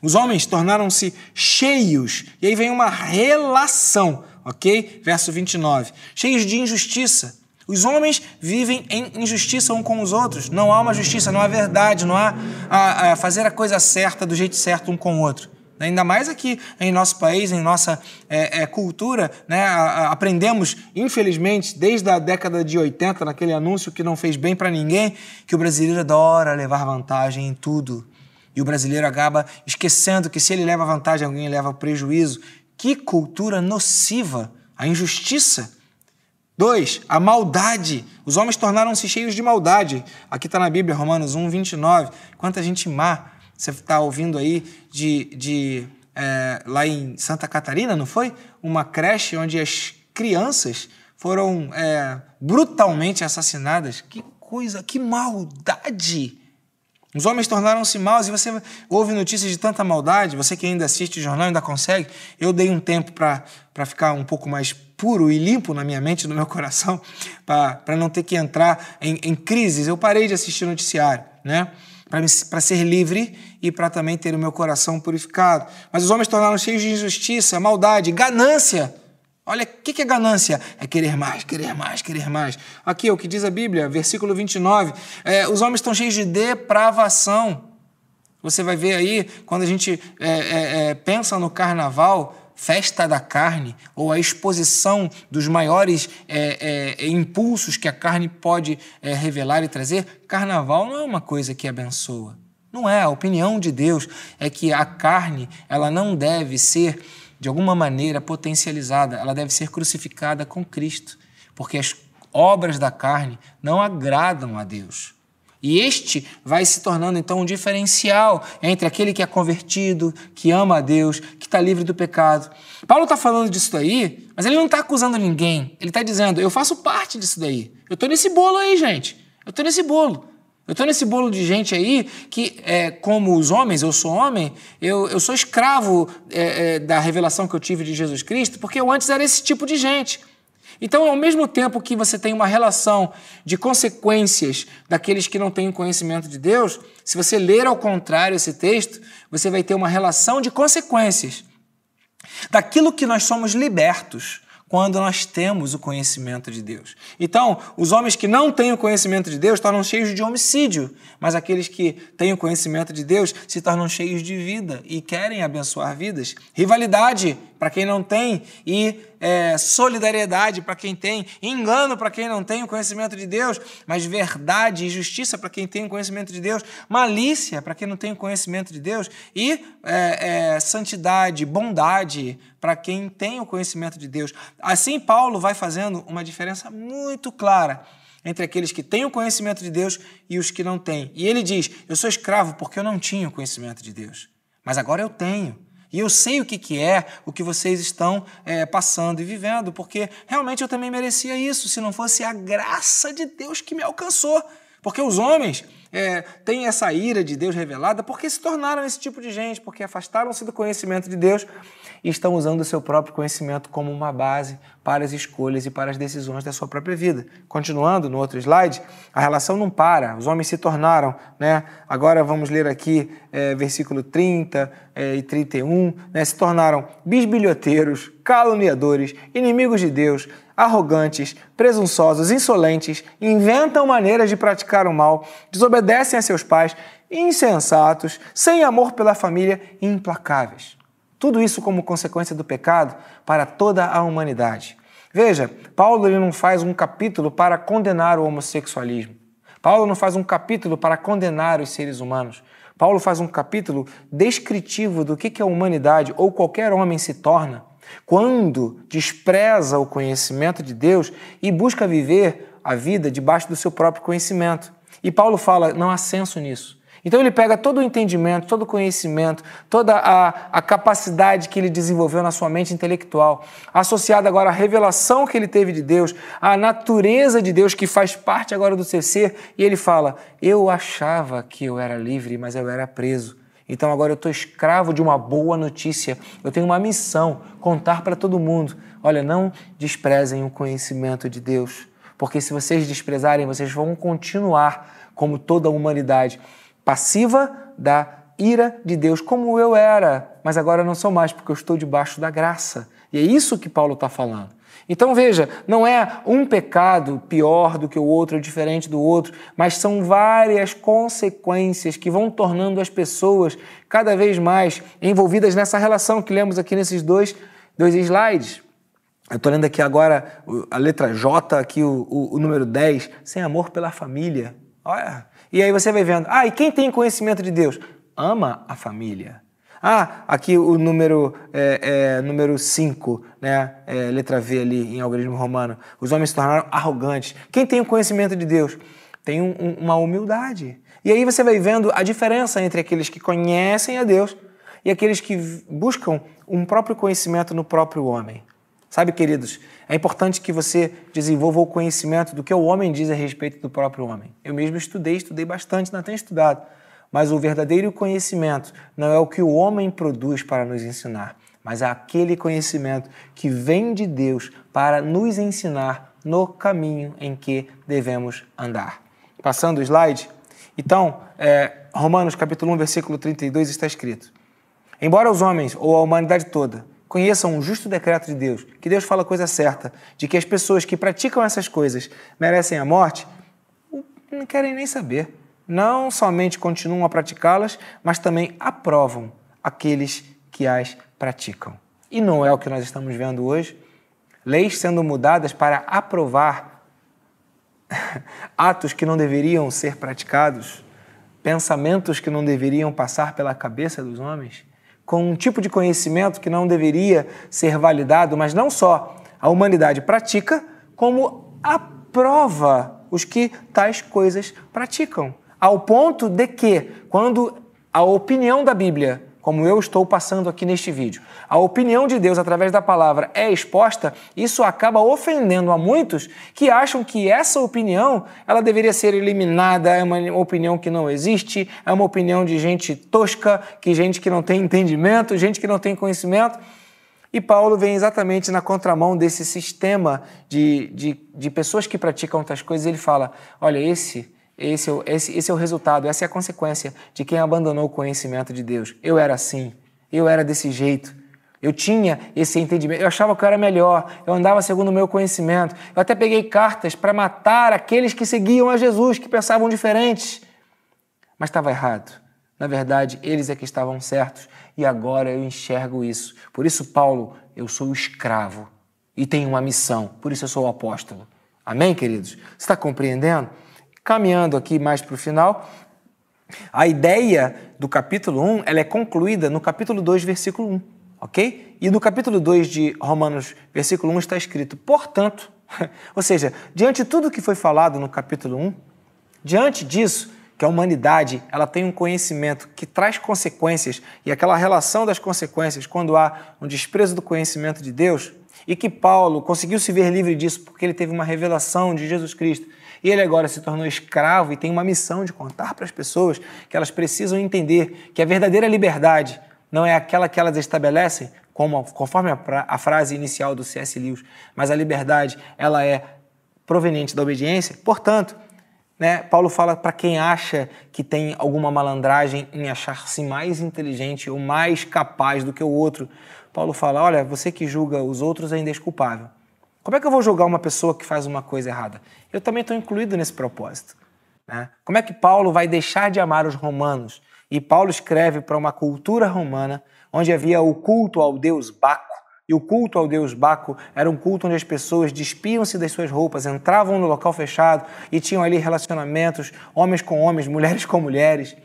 Os homens tornaram-se cheios, e aí vem uma relação, ok? Verso 29. Cheios de injustiça os homens vivem em injustiça um com os outros. Não há uma justiça, não há verdade, não há a, a fazer a coisa certa do jeito certo um com o outro. Ainda mais aqui em nosso país, em nossa é, é, cultura, né? Aprendemos, infelizmente, desde a década de 80, naquele anúncio que não fez bem para ninguém, que o brasileiro adora levar vantagem em tudo. E o brasileiro acaba esquecendo que se ele leva vantagem, alguém leva prejuízo. Que cultura nociva! A injustiça Dois, a maldade. Os homens tornaram-se cheios de maldade. Aqui está na Bíblia, Romanos 1, 29. Quanta gente má você está ouvindo aí de, de é, lá em Santa Catarina, não foi? Uma creche onde as crianças foram é, brutalmente assassinadas. Que coisa, que maldade! Os homens tornaram-se maus e você ouve notícias de tanta maldade. Você que ainda assiste o jornal ainda consegue. Eu dei um tempo para ficar um pouco mais puro e limpo na minha mente, no meu coração, para não ter que entrar em, em crises. Eu parei de assistir noticiário, né? para ser livre e para também ter o meu coração purificado. Mas os homens tornaram cheios de injustiça, maldade, ganância. Olha, o que é ganância? É querer mais, querer mais, querer mais. Aqui, o que diz a Bíblia, versículo 29. É, os homens estão cheios de depravação. Você vai ver aí, quando a gente é, é, é pensa no carnaval, festa da carne ou a exposição dos maiores é, é, impulsos que a carne pode é, revelar e trazer, carnaval não é uma coisa que abençoa. Não é. A opinião de Deus é que a carne ela não deve ser de alguma maneira potencializada, ela deve ser crucificada com Cristo, porque as obras da carne não agradam a Deus. E este vai se tornando então um diferencial entre aquele que é convertido, que ama a Deus, que está livre do pecado. Paulo está falando disso daí, mas ele não está acusando ninguém. Ele está dizendo: eu faço parte disso daí. Eu estou nesse bolo aí, gente. Eu estou nesse bolo. Eu estou nesse bolo de gente aí que, é, como os homens, eu sou homem, eu, eu sou escravo é, é, da revelação que eu tive de Jesus Cristo, porque eu antes era esse tipo de gente. Então, ao mesmo tempo que você tem uma relação de consequências daqueles que não têm conhecimento de Deus, se você ler ao contrário esse texto, você vai ter uma relação de consequências daquilo que nós somos libertos quando nós temos o conhecimento de Deus. Então, os homens que não têm o conhecimento de Deus tornam cheios de homicídio, mas aqueles que têm o conhecimento de Deus se tornam cheios de vida e querem abençoar vidas. Rivalidade para quem não tem e é, solidariedade para quem tem, engano para quem não tem o conhecimento de Deus, mas verdade e justiça para quem tem o conhecimento de Deus, malícia para quem não tem o conhecimento de Deus e é, é, santidade, bondade para quem tem o conhecimento de Deus. Assim, Paulo vai fazendo uma diferença muito clara entre aqueles que têm o conhecimento de Deus e os que não têm. E ele diz: Eu sou escravo porque eu não tinha o conhecimento de Deus, mas agora eu tenho. E eu sei o que, que é o que vocês estão é, passando e vivendo, porque realmente eu também merecia isso, se não fosse a graça de Deus que me alcançou. Porque os homens é, têm essa ira de Deus revelada porque se tornaram esse tipo de gente, porque afastaram-se do conhecimento de Deus e estão usando o seu próprio conhecimento como uma base para as escolhas e para as decisões da sua própria vida. Continuando no outro slide, a relação não para, os homens se tornaram, né? Agora vamos ler aqui é, versículo 30 é, e 31, né? Se tornaram bisbilhoteiros, caluniadores, inimigos de Deus, arrogantes, presunçosos, insolentes, inventam maneiras de praticar o mal, desobedecem a seus pais, insensatos, sem amor pela família e implacáveis. Tudo isso como consequência do pecado para toda a humanidade. Veja, Paulo ele não faz um capítulo para condenar o homossexualismo. Paulo não faz um capítulo para condenar os seres humanos. Paulo faz um capítulo descritivo do que, que a humanidade ou qualquer homem se torna quando despreza o conhecimento de Deus e busca viver a vida debaixo do seu próprio conhecimento. E Paulo fala: não há senso nisso. Então ele pega todo o entendimento, todo o conhecimento, toda a, a capacidade que ele desenvolveu na sua mente intelectual, associada agora à revelação que ele teve de Deus, à natureza de Deus que faz parte agora do seu ser, e ele fala: Eu achava que eu era livre, mas eu era preso. Então agora eu estou escravo de uma boa notícia. Eu tenho uma missão: contar para todo mundo. Olha, não desprezem o conhecimento de Deus, porque se vocês desprezarem, vocês vão continuar como toda a humanidade passiva da ira de Deus, como eu era, mas agora não sou mais, porque eu estou debaixo da graça. E é isso que Paulo está falando. Então veja, não é um pecado pior do que o outro, diferente do outro, mas são várias consequências que vão tornando as pessoas cada vez mais envolvidas nessa relação que lemos aqui nesses dois, dois slides. Eu estou lendo aqui agora a letra J, aqui o, o, o número 10, sem amor pela família. Olha, e aí você vai vendo, ah, e quem tem conhecimento de Deus? Ama a família. Ah, aqui o número 5, é, é, número cinco, né? É, letra V ali em algoritmo romano. Os homens se tornaram arrogantes. Quem tem o conhecimento de Deus? Tem um, um, uma humildade. E aí você vai vendo a diferença entre aqueles que conhecem a Deus e aqueles que buscam um próprio conhecimento no próprio homem. Sabe, queridos, é importante que você desenvolva o conhecimento do que o homem diz a respeito do próprio homem. Eu mesmo estudei, estudei bastante, não tenho estudado. Mas o verdadeiro conhecimento não é o que o homem produz para nos ensinar, mas é aquele conhecimento que vem de Deus para nos ensinar no caminho em que devemos andar. Passando o slide. Então, é, Romanos capítulo 1, versículo 32 está escrito: Embora os homens ou a humanidade toda conheçam o justo decreto de Deus, que Deus fala a coisa certa, de que as pessoas que praticam essas coisas merecem a morte, não querem nem saber. Não somente continuam a praticá-las, mas também aprovam aqueles que as praticam. E não é o que nós estamos vendo hoje. Leis sendo mudadas para aprovar atos que não deveriam ser praticados, pensamentos que não deveriam passar pela cabeça dos homens com um tipo de conhecimento que não deveria ser validado, mas não só a humanidade pratica, como aprova os que tais coisas praticam. Ao ponto de que, quando a opinião da Bíblia como eu estou passando aqui neste vídeo, a opinião de Deus através da palavra é exposta, isso acaba ofendendo a muitos que acham que essa opinião ela deveria ser eliminada, é uma opinião que não existe, é uma opinião de gente tosca, que gente que não tem entendimento, gente que não tem conhecimento. E Paulo vem exatamente na contramão desse sistema de, de, de pessoas que praticam tais coisas. Ele fala: olha, esse esse, é esse, esse é o resultado, essa é a consequência de quem abandonou o conhecimento de Deus. Eu era assim, eu era desse jeito. Eu tinha esse entendimento, eu achava que eu era melhor, eu andava segundo o meu conhecimento. Eu até peguei cartas para matar aqueles que seguiam a Jesus, que pensavam diferentes. Mas estava errado. Na verdade, eles é que estavam certos e agora eu enxergo isso. Por isso, Paulo, eu sou o escravo e tenho uma missão, por isso eu sou o apóstolo. Amém, queridos? Você está compreendendo? Caminhando aqui mais para o final, a ideia do capítulo 1 ela é concluída no capítulo 2, versículo 1. ok? E no capítulo 2 de Romanos, versículo 1, está escrito: portanto, ou seja, diante de tudo que foi falado no capítulo 1, diante disso, que a humanidade ela tem um conhecimento que traz consequências e aquela relação das consequências quando há um desprezo do conhecimento de Deus e que Paulo conseguiu se ver livre disso porque ele teve uma revelação de Jesus Cristo e ele agora se tornou escravo e tem uma missão de contar para as pessoas que elas precisam entender que a verdadeira liberdade não é aquela que elas estabelecem, como, conforme a, a frase inicial do C.S. Lewis, mas a liberdade ela é proveniente da obediência. Portanto, né, Paulo fala para quem acha que tem alguma malandragem em achar-se mais inteligente ou mais capaz do que o outro. Paulo fala: olha, você que julga os outros é indesculpável. Como é que eu vou julgar uma pessoa que faz uma coisa errada? Eu também estou incluído nesse propósito. Né? Como é que Paulo vai deixar de amar os romanos? E Paulo escreve para uma cultura romana onde havia o culto ao deus Baco. E o culto ao deus Baco era um culto onde as pessoas despiam-se das suas roupas, entravam no local fechado e tinham ali relacionamentos, homens com homens, mulheres com mulheres.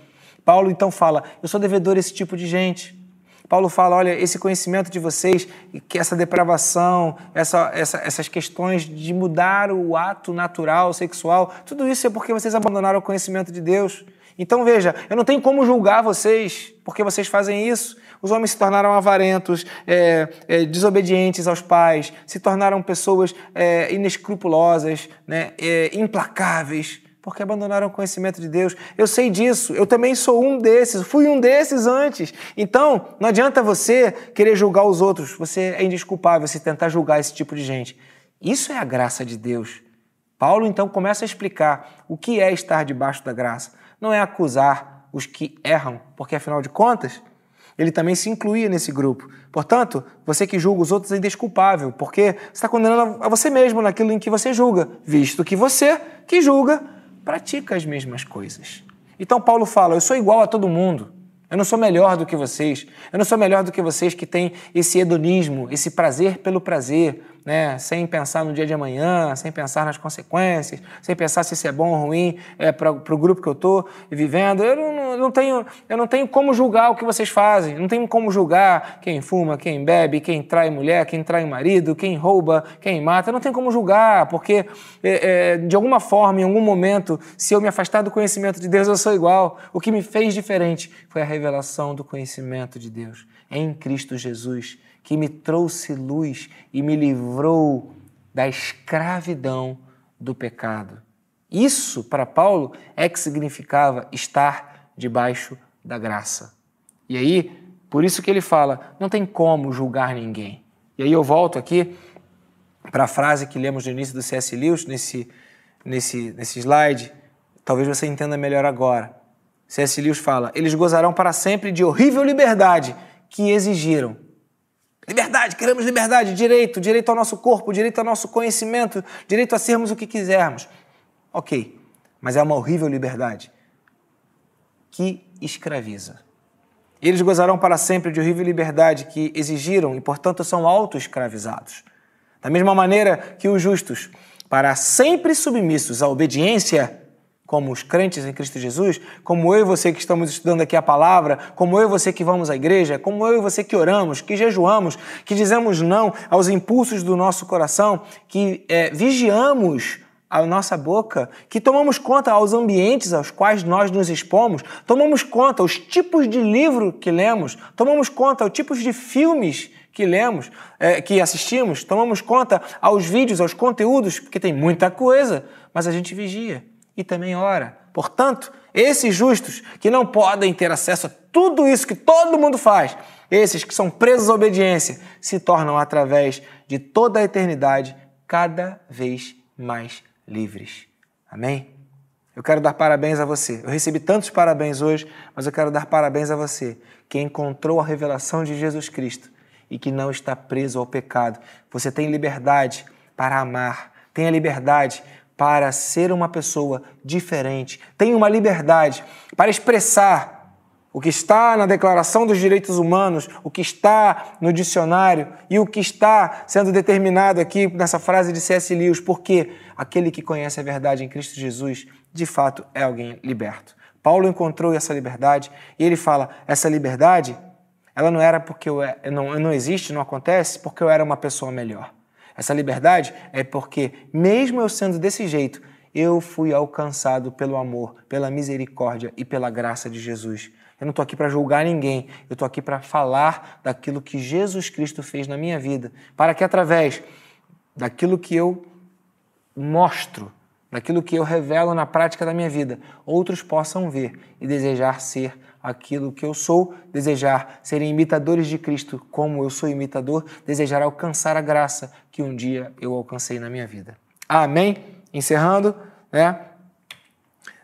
Paulo então fala: Eu sou devedor a esse tipo de gente. Paulo fala: olha, esse conhecimento de vocês, que essa depravação, essa, essa, essas questões de mudar o ato natural, sexual, tudo isso é porque vocês abandonaram o conhecimento de Deus. Então veja, eu não tenho como julgar vocês porque vocês fazem isso. Os homens se tornaram avarentos, é, é, desobedientes aos pais, se tornaram pessoas é, inescrupulosas, né, é, implacáveis porque abandonaram o conhecimento de Deus. Eu sei disso, eu também sou um desses, fui um desses antes. Então, não adianta você querer julgar os outros, você é indesculpável se tentar julgar esse tipo de gente. Isso é a graça de Deus. Paulo então começa a explicar o que é estar debaixo da graça. Não é acusar os que erram, porque afinal de contas, ele também se incluía nesse grupo. Portanto, você que julga os outros é indesculpável, porque você está condenando a você mesmo naquilo em que você julga, visto que você que julga pratica as mesmas coisas. Então Paulo fala: Eu sou igual a todo mundo. Eu não sou melhor do que vocês. Eu não sou melhor do que vocês que têm esse hedonismo, esse prazer pelo prazer, né? sem pensar no dia de amanhã, sem pensar nas consequências, sem pensar se isso é bom ou ruim é, para o grupo que eu estou vivendo. Eu não, não, tenho, eu não tenho como julgar o que vocês fazem, não tenho como julgar quem fuma, quem bebe, quem trai mulher, quem trai marido, quem rouba, quem mata. Eu não tenho como julgar, porque é, é, de alguma forma, em algum momento, se eu me afastar do conhecimento de Deus, eu sou igual. O que me fez diferente foi a revelação do conhecimento de Deus em Cristo Jesus que me trouxe luz e me livrou da escravidão do pecado. Isso, para Paulo, é que significava estar debaixo da graça. E aí, por isso que ele fala: não tem como julgar ninguém. E aí eu volto aqui para a frase que lemos no início do C.S. Lewis, nesse, nesse, nesse slide. Talvez você entenda melhor agora. C.S. Lewis fala: eles gozarão para sempre de horrível liberdade que exigiram Liberdade, queremos liberdade, direito, direito ao nosso corpo, direito ao nosso conhecimento, direito a sermos o que quisermos. Ok, mas é uma horrível liberdade que escraviza. Eles gozarão para sempre de horrível liberdade que exigiram e, portanto, são auto-escravizados. Da mesma maneira que os justos, para sempre submissos à obediência, como os crentes em Cristo Jesus, como eu e você que estamos estudando aqui a palavra, como eu e você que vamos à igreja, como eu e você que oramos, que jejuamos, que dizemos não aos impulsos do nosso coração, que é, vigiamos a nossa boca, que tomamos conta aos ambientes aos quais nós nos expomos, tomamos conta aos tipos de livro que lemos, tomamos conta aos tipos de filmes que lemos, é, que assistimos, tomamos conta aos vídeos, aos conteúdos, porque tem muita coisa, mas a gente vigia e também ora. Portanto, esses justos que não podem ter acesso a tudo isso que todo mundo faz, esses que são presos à obediência, se tornam através de toda a eternidade cada vez mais livres. Amém? Eu quero dar parabéns a você. Eu recebi tantos parabéns hoje, mas eu quero dar parabéns a você que encontrou a revelação de Jesus Cristo e que não está preso ao pecado. Você tem liberdade para amar, tem a liberdade para ser uma pessoa diferente, tem uma liberdade para expressar o que está na Declaração dos Direitos Humanos, o que está no dicionário e o que está sendo determinado aqui nessa frase de C.S. Lewis, porque aquele que conhece a verdade em Cristo Jesus, de fato, é alguém liberto. Paulo encontrou essa liberdade e ele fala: essa liberdade ela não era porque eu é, não, não existe, não acontece porque eu era uma pessoa melhor. Essa liberdade é porque, mesmo eu sendo desse jeito, eu fui alcançado pelo amor, pela misericórdia e pela graça de Jesus. Eu não estou aqui para julgar ninguém, eu estou aqui para falar daquilo que Jesus Cristo fez na minha vida, para que através daquilo que eu mostro, daquilo que eu revelo na prática da minha vida, outros possam ver e desejar ser aquilo que eu sou, desejar serem imitadores de Cristo como eu sou imitador, desejar alcançar a graça que um dia eu alcancei na minha vida. Amém? Encerrando, né?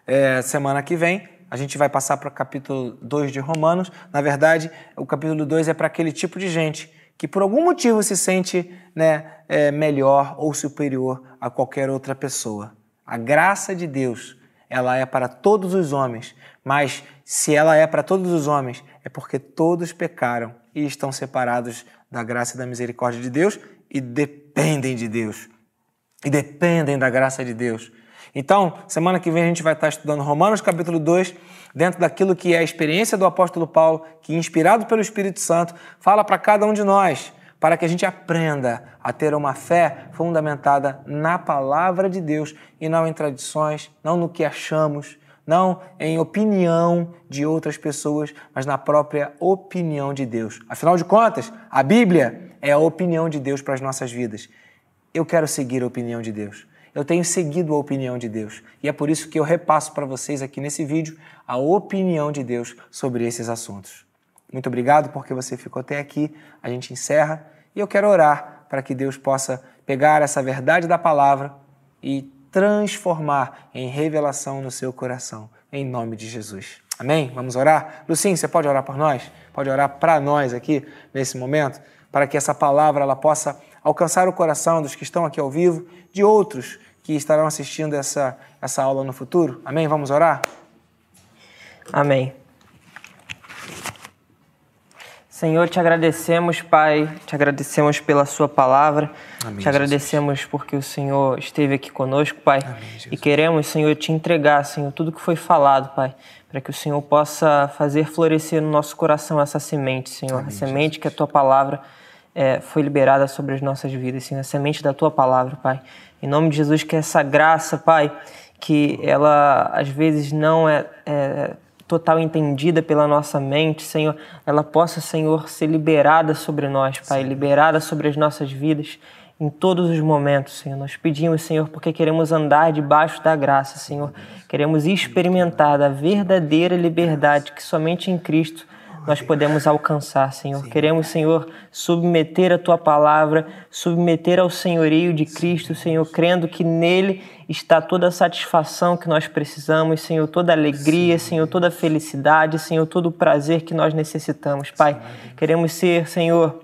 É, semana que vem a gente vai passar para o capítulo 2 de Romanos. Na verdade, o capítulo 2 é para aquele tipo de gente que por algum motivo se sente né, é, melhor ou superior a qualquer outra pessoa. A graça de Deus, ela é para todos os homens, mas se ela é para todos os homens, é porque todos pecaram e estão separados da graça e da misericórdia de Deus e dependem de Deus. E dependem da graça de Deus. Então, semana que vem a gente vai estar estudando Romanos capítulo 2, dentro daquilo que é a experiência do apóstolo Paulo, que inspirado pelo Espírito Santo, fala para cada um de nós para que a gente aprenda a ter uma fé fundamentada na palavra de Deus e não em tradições, não no que achamos, não em opinião de outras pessoas, mas na própria opinião de Deus. Afinal de contas, a Bíblia é a opinião de Deus para as nossas vidas. Eu quero seguir a opinião de Deus. Eu tenho seguido a opinião de Deus e é por isso que eu repasso para vocês aqui nesse vídeo a opinião de Deus sobre esses assuntos. Muito obrigado porque você ficou até aqui. A gente encerra e eu quero orar para que Deus possa pegar essa verdade da palavra e transformar em revelação no seu coração, em nome de Jesus. Amém? Vamos orar? Lucinho, você pode orar por nós? Pode orar para nós aqui nesse momento, para que essa palavra ela possa alcançar o coração dos que estão aqui ao vivo, de outros que estarão assistindo essa, essa aula no futuro. Amém? Vamos orar? Amém. Senhor, te agradecemos, Pai, te agradecemos pela Sua palavra, Amém, te agradecemos Jesus. porque o Senhor esteve aqui conosco, Pai, Amém, e queremos, Senhor, te entregar, Senhor, tudo que foi falado, Pai, para que o Senhor possa fazer florescer no nosso coração essa semente, Senhor, Amém, a semente Jesus. que a Tua palavra é, foi liberada sobre as nossas vidas, Senhor, a semente da Tua palavra, Pai. Em nome de Jesus, que essa graça, Pai, que ela às vezes não é, é total entendida pela nossa mente, Senhor, ela possa, Senhor, ser liberada sobre nós, Pai, liberada sobre as nossas vidas em todos os momentos, Senhor. Nós pedimos, Senhor, porque queremos andar debaixo da graça, Senhor. Queremos experimentar da verdadeira liberdade que somente em Cristo nós podemos alcançar, Senhor. Queremos, Senhor, submeter a tua palavra, submeter ao senhorio de Cristo, Senhor, crendo que nele está toda a satisfação que nós precisamos, Senhor, toda a alegria, Senhor, toda a felicidade, Senhor, todo o prazer que nós necessitamos, Pai. Queremos ser, Senhor,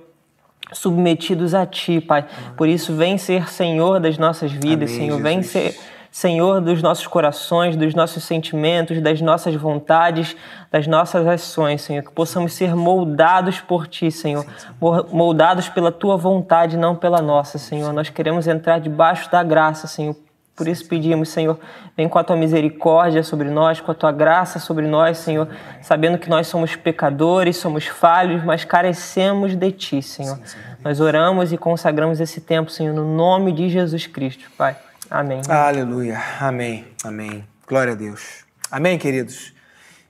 submetidos a Ti, Pai. Por isso, vem ser Senhor das nossas vidas, Senhor. Vem ser Senhor dos nossos corações, dos nossos sentimentos, das nossas vontades, das nossas ações, Senhor. Que possamos ser moldados por Ti, Senhor. Moldados pela Tua vontade, não pela nossa, Senhor. Nós queremos entrar debaixo da graça, Senhor. Por isso pedimos, Senhor, vem com a tua misericórdia sobre nós, com a tua graça sobre nós, Senhor, sabendo que nós somos pecadores, somos falhos, mas carecemos de ti, Senhor. Nós oramos e consagramos esse tempo, Senhor, no nome de Jesus Cristo, Pai. Amém. Aleluia. Amém. Amém. Glória a Deus. Amém, queridos?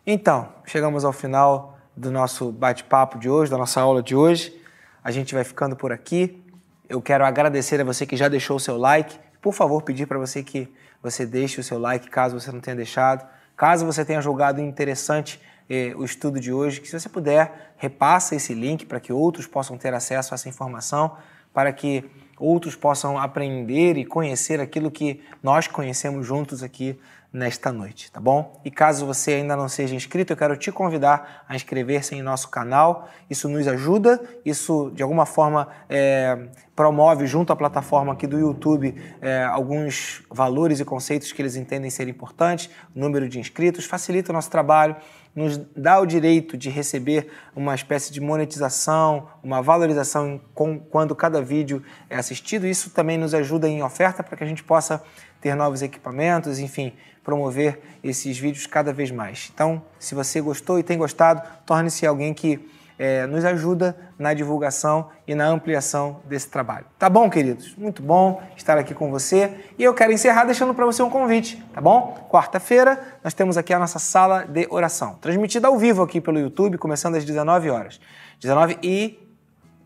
Então, chegamos ao final do nosso bate-papo de hoje, da nossa aula de hoje. A gente vai ficando por aqui. Eu quero agradecer a você que já deixou o seu like. Por favor, pedir para você que você deixe o seu like, caso você não tenha deixado. Caso você tenha julgado interessante eh, o estudo de hoje, que se você puder, repassa esse link para que outros possam ter acesso a essa informação, para que outros possam aprender e conhecer aquilo que nós conhecemos juntos aqui nesta noite, tá bom? E caso você ainda não seja inscrito, eu quero te convidar a inscrever-se em nosso canal. Isso nos ajuda, isso de alguma forma é, promove junto à plataforma aqui do YouTube é, alguns valores e conceitos que eles entendem ser importantes, número de inscritos, facilita o nosso trabalho nos dá o direito de receber uma espécie de monetização, uma valorização com, quando cada vídeo é assistido. Isso também nos ajuda em oferta para que a gente possa ter novos equipamentos, enfim, promover esses vídeos cada vez mais. Então, se você gostou e tem gostado, torne-se alguém que é, nos ajuda na divulgação e na ampliação desse trabalho. Tá bom, queridos? Muito bom estar aqui com você. E eu quero encerrar deixando para você um convite, tá bom? Quarta-feira nós temos aqui a nossa sala de oração, transmitida ao vivo aqui pelo YouTube, começando às 19 horas. 19 e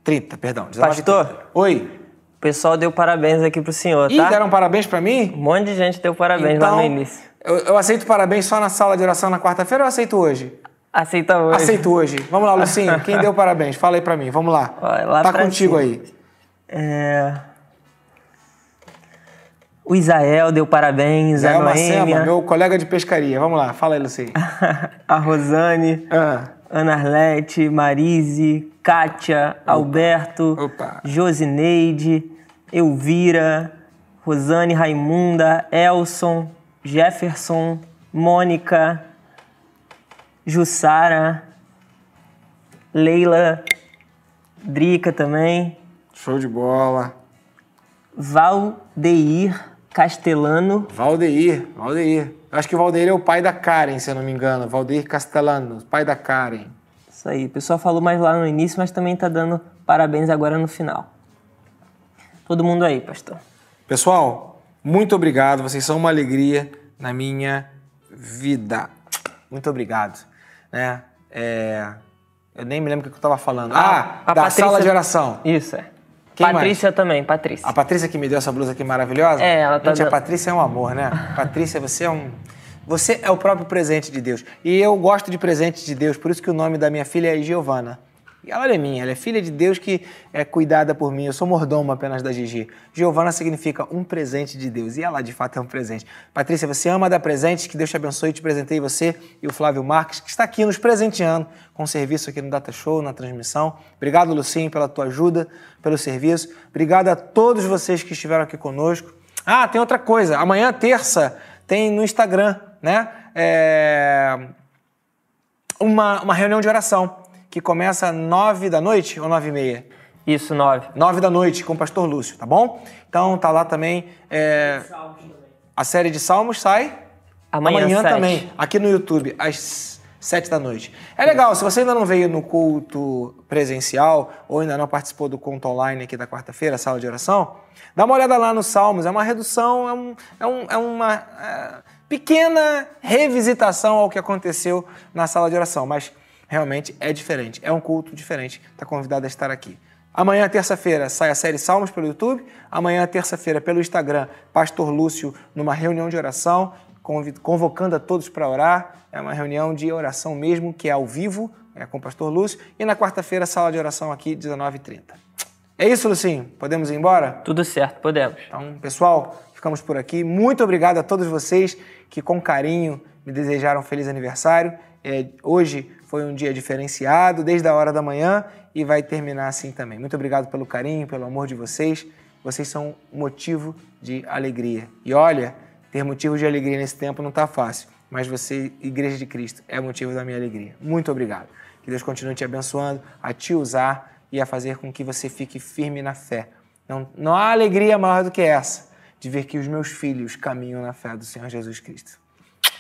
30, perdão. 19 Pastor. 30. Oi. O pessoal deu parabéns aqui pro senhor, tá? deram parabéns para mim? Um monte de gente deu parabéns então, lá no início. Eu, eu aceito parabéns só na sala de oração na quarta-feira ou eu aceito hoje? Aceita hoje. Aceito hoje. Vamos lá, Lucinho. Quem deu parabéns? Fala aí pra mim. Vamos lá. Vai lá tá contigo aí. É... O Isael deu parabéns, Zé a Noêmia, meu colega de pescaria. Vamos lá. Fala aí, Lucinho. a Rosane, Ah, Ana Arlete, Marise, Kátia, Alberto, Opa. Josineide, Elvira, Rosane Raimunda, Elson, Jefferson, Mônica, Jussara, Leila, Drica também, show de bola. Valdeir Castelano, Valdeir. Valdeir. Eu acho que o Valdeir é o pai da Karen, se eu não me engano. Valdeir Castellano, pai da Karen. Isso aí, o pessoal falou mais lá no início, mas também tá dando parabéns agora no final. Todo mundo aí, pastor. Pessoal, muito obrigado. Vocês são uma alegria na minha vida. Muito obrigado. Né? É, Eu nem me lembro o que eu estava falando. Ah, a da Patrícia- sala de oração. Isso, é. Quem Patrícia também, Patrícia. A Patrícia que me deu essa blusa aqui maravilhosa? É, ela tá Gente, a dando- Patrícia é um amor, né? Patrícia, você é um. Você é o próprio presente de Deus. E eu gosto de presentes de Deus, por isso que o nome da minha filha é Giovana. E ela é minha, ela é filha de Deus que é cuidada por mim. Eu sou mordomo apenas da Gigi. Giovana significa um presente de Deus. E ela, de fato, é um presente. Patrícia, você ama dar presentes, que Deus te abençoe. Te presentei você e o Flávio Marques, que está aqui nos presenteando com o serviço aqui no Data Show, na transmissão. Obrigado, Lucinho, pela tua ajuda, pelo serviço. Obrigado a todos vocês que estiveram aqui conosco. Ah, tem outra coisa. Amanhã, terça, tem no Instagram, né? É uma, uma reunião de oração que começa nove da noite ou nove e meia? Isso, nove. Nove da noite com o pastor Lúcio, tá bom? Então tá lá também. é, a série de Salmos sai Amanhã, sete. também, aqui no YouTube, às sete da noite. É legal, se você ainda não veio no culto presencial ou ainda não participou do culto online aqui da quarta-feira, sala de oração, dá uma olhada lá nos Salmos. É uma redução, é, um, é, um- é uma é, pequena revisitação ao que aconteceu na sala de oração, mas realmente é diferente, é um culto diferente. Está convidado a estar aqui. Amanhã, terça-feira, sai a série Salmos pelo YouTube. Amanhã, terça-feira, pelo Instagram, Pastor Lúcio, numa reunião de oração, convocando a todos para orar. É uma reunião de oração mesmo, que é ao vivo, é com o Pastor Lúcio. E na quarta-feira, sala de oração aqui, 19h30. É isso, Lucinho? Podemos ir embora? Tudo certo, podemos. Então, pessoal, ficamos por aqui. Muito obrigado a todos vocês que, com carinho, me desejaram um feliz aniversário. É, hoje foi um dia diferenciado, desde a hora da manhã, e vai terminar assim também. Muito obrigado pelo carinho, pelo amor de vocês. Vocês são motivo de alegria. E olha, ter motivo de alegria nesse tempo não está fácil, mas você, Igreja de Cristo, é motivo da minha alegria. Muito obrigado. Que Deus continue te abençoando, a te usar e a fazer com que você fique firme na fé. Não, não há alegria maior do que essa, de ver que os meus filhos caminham na fé do Senhor Jesus Cristo.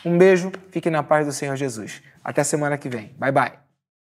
Um beijo, fique na paz do Senhor Jesus. Até semana que vem. Bye, bye.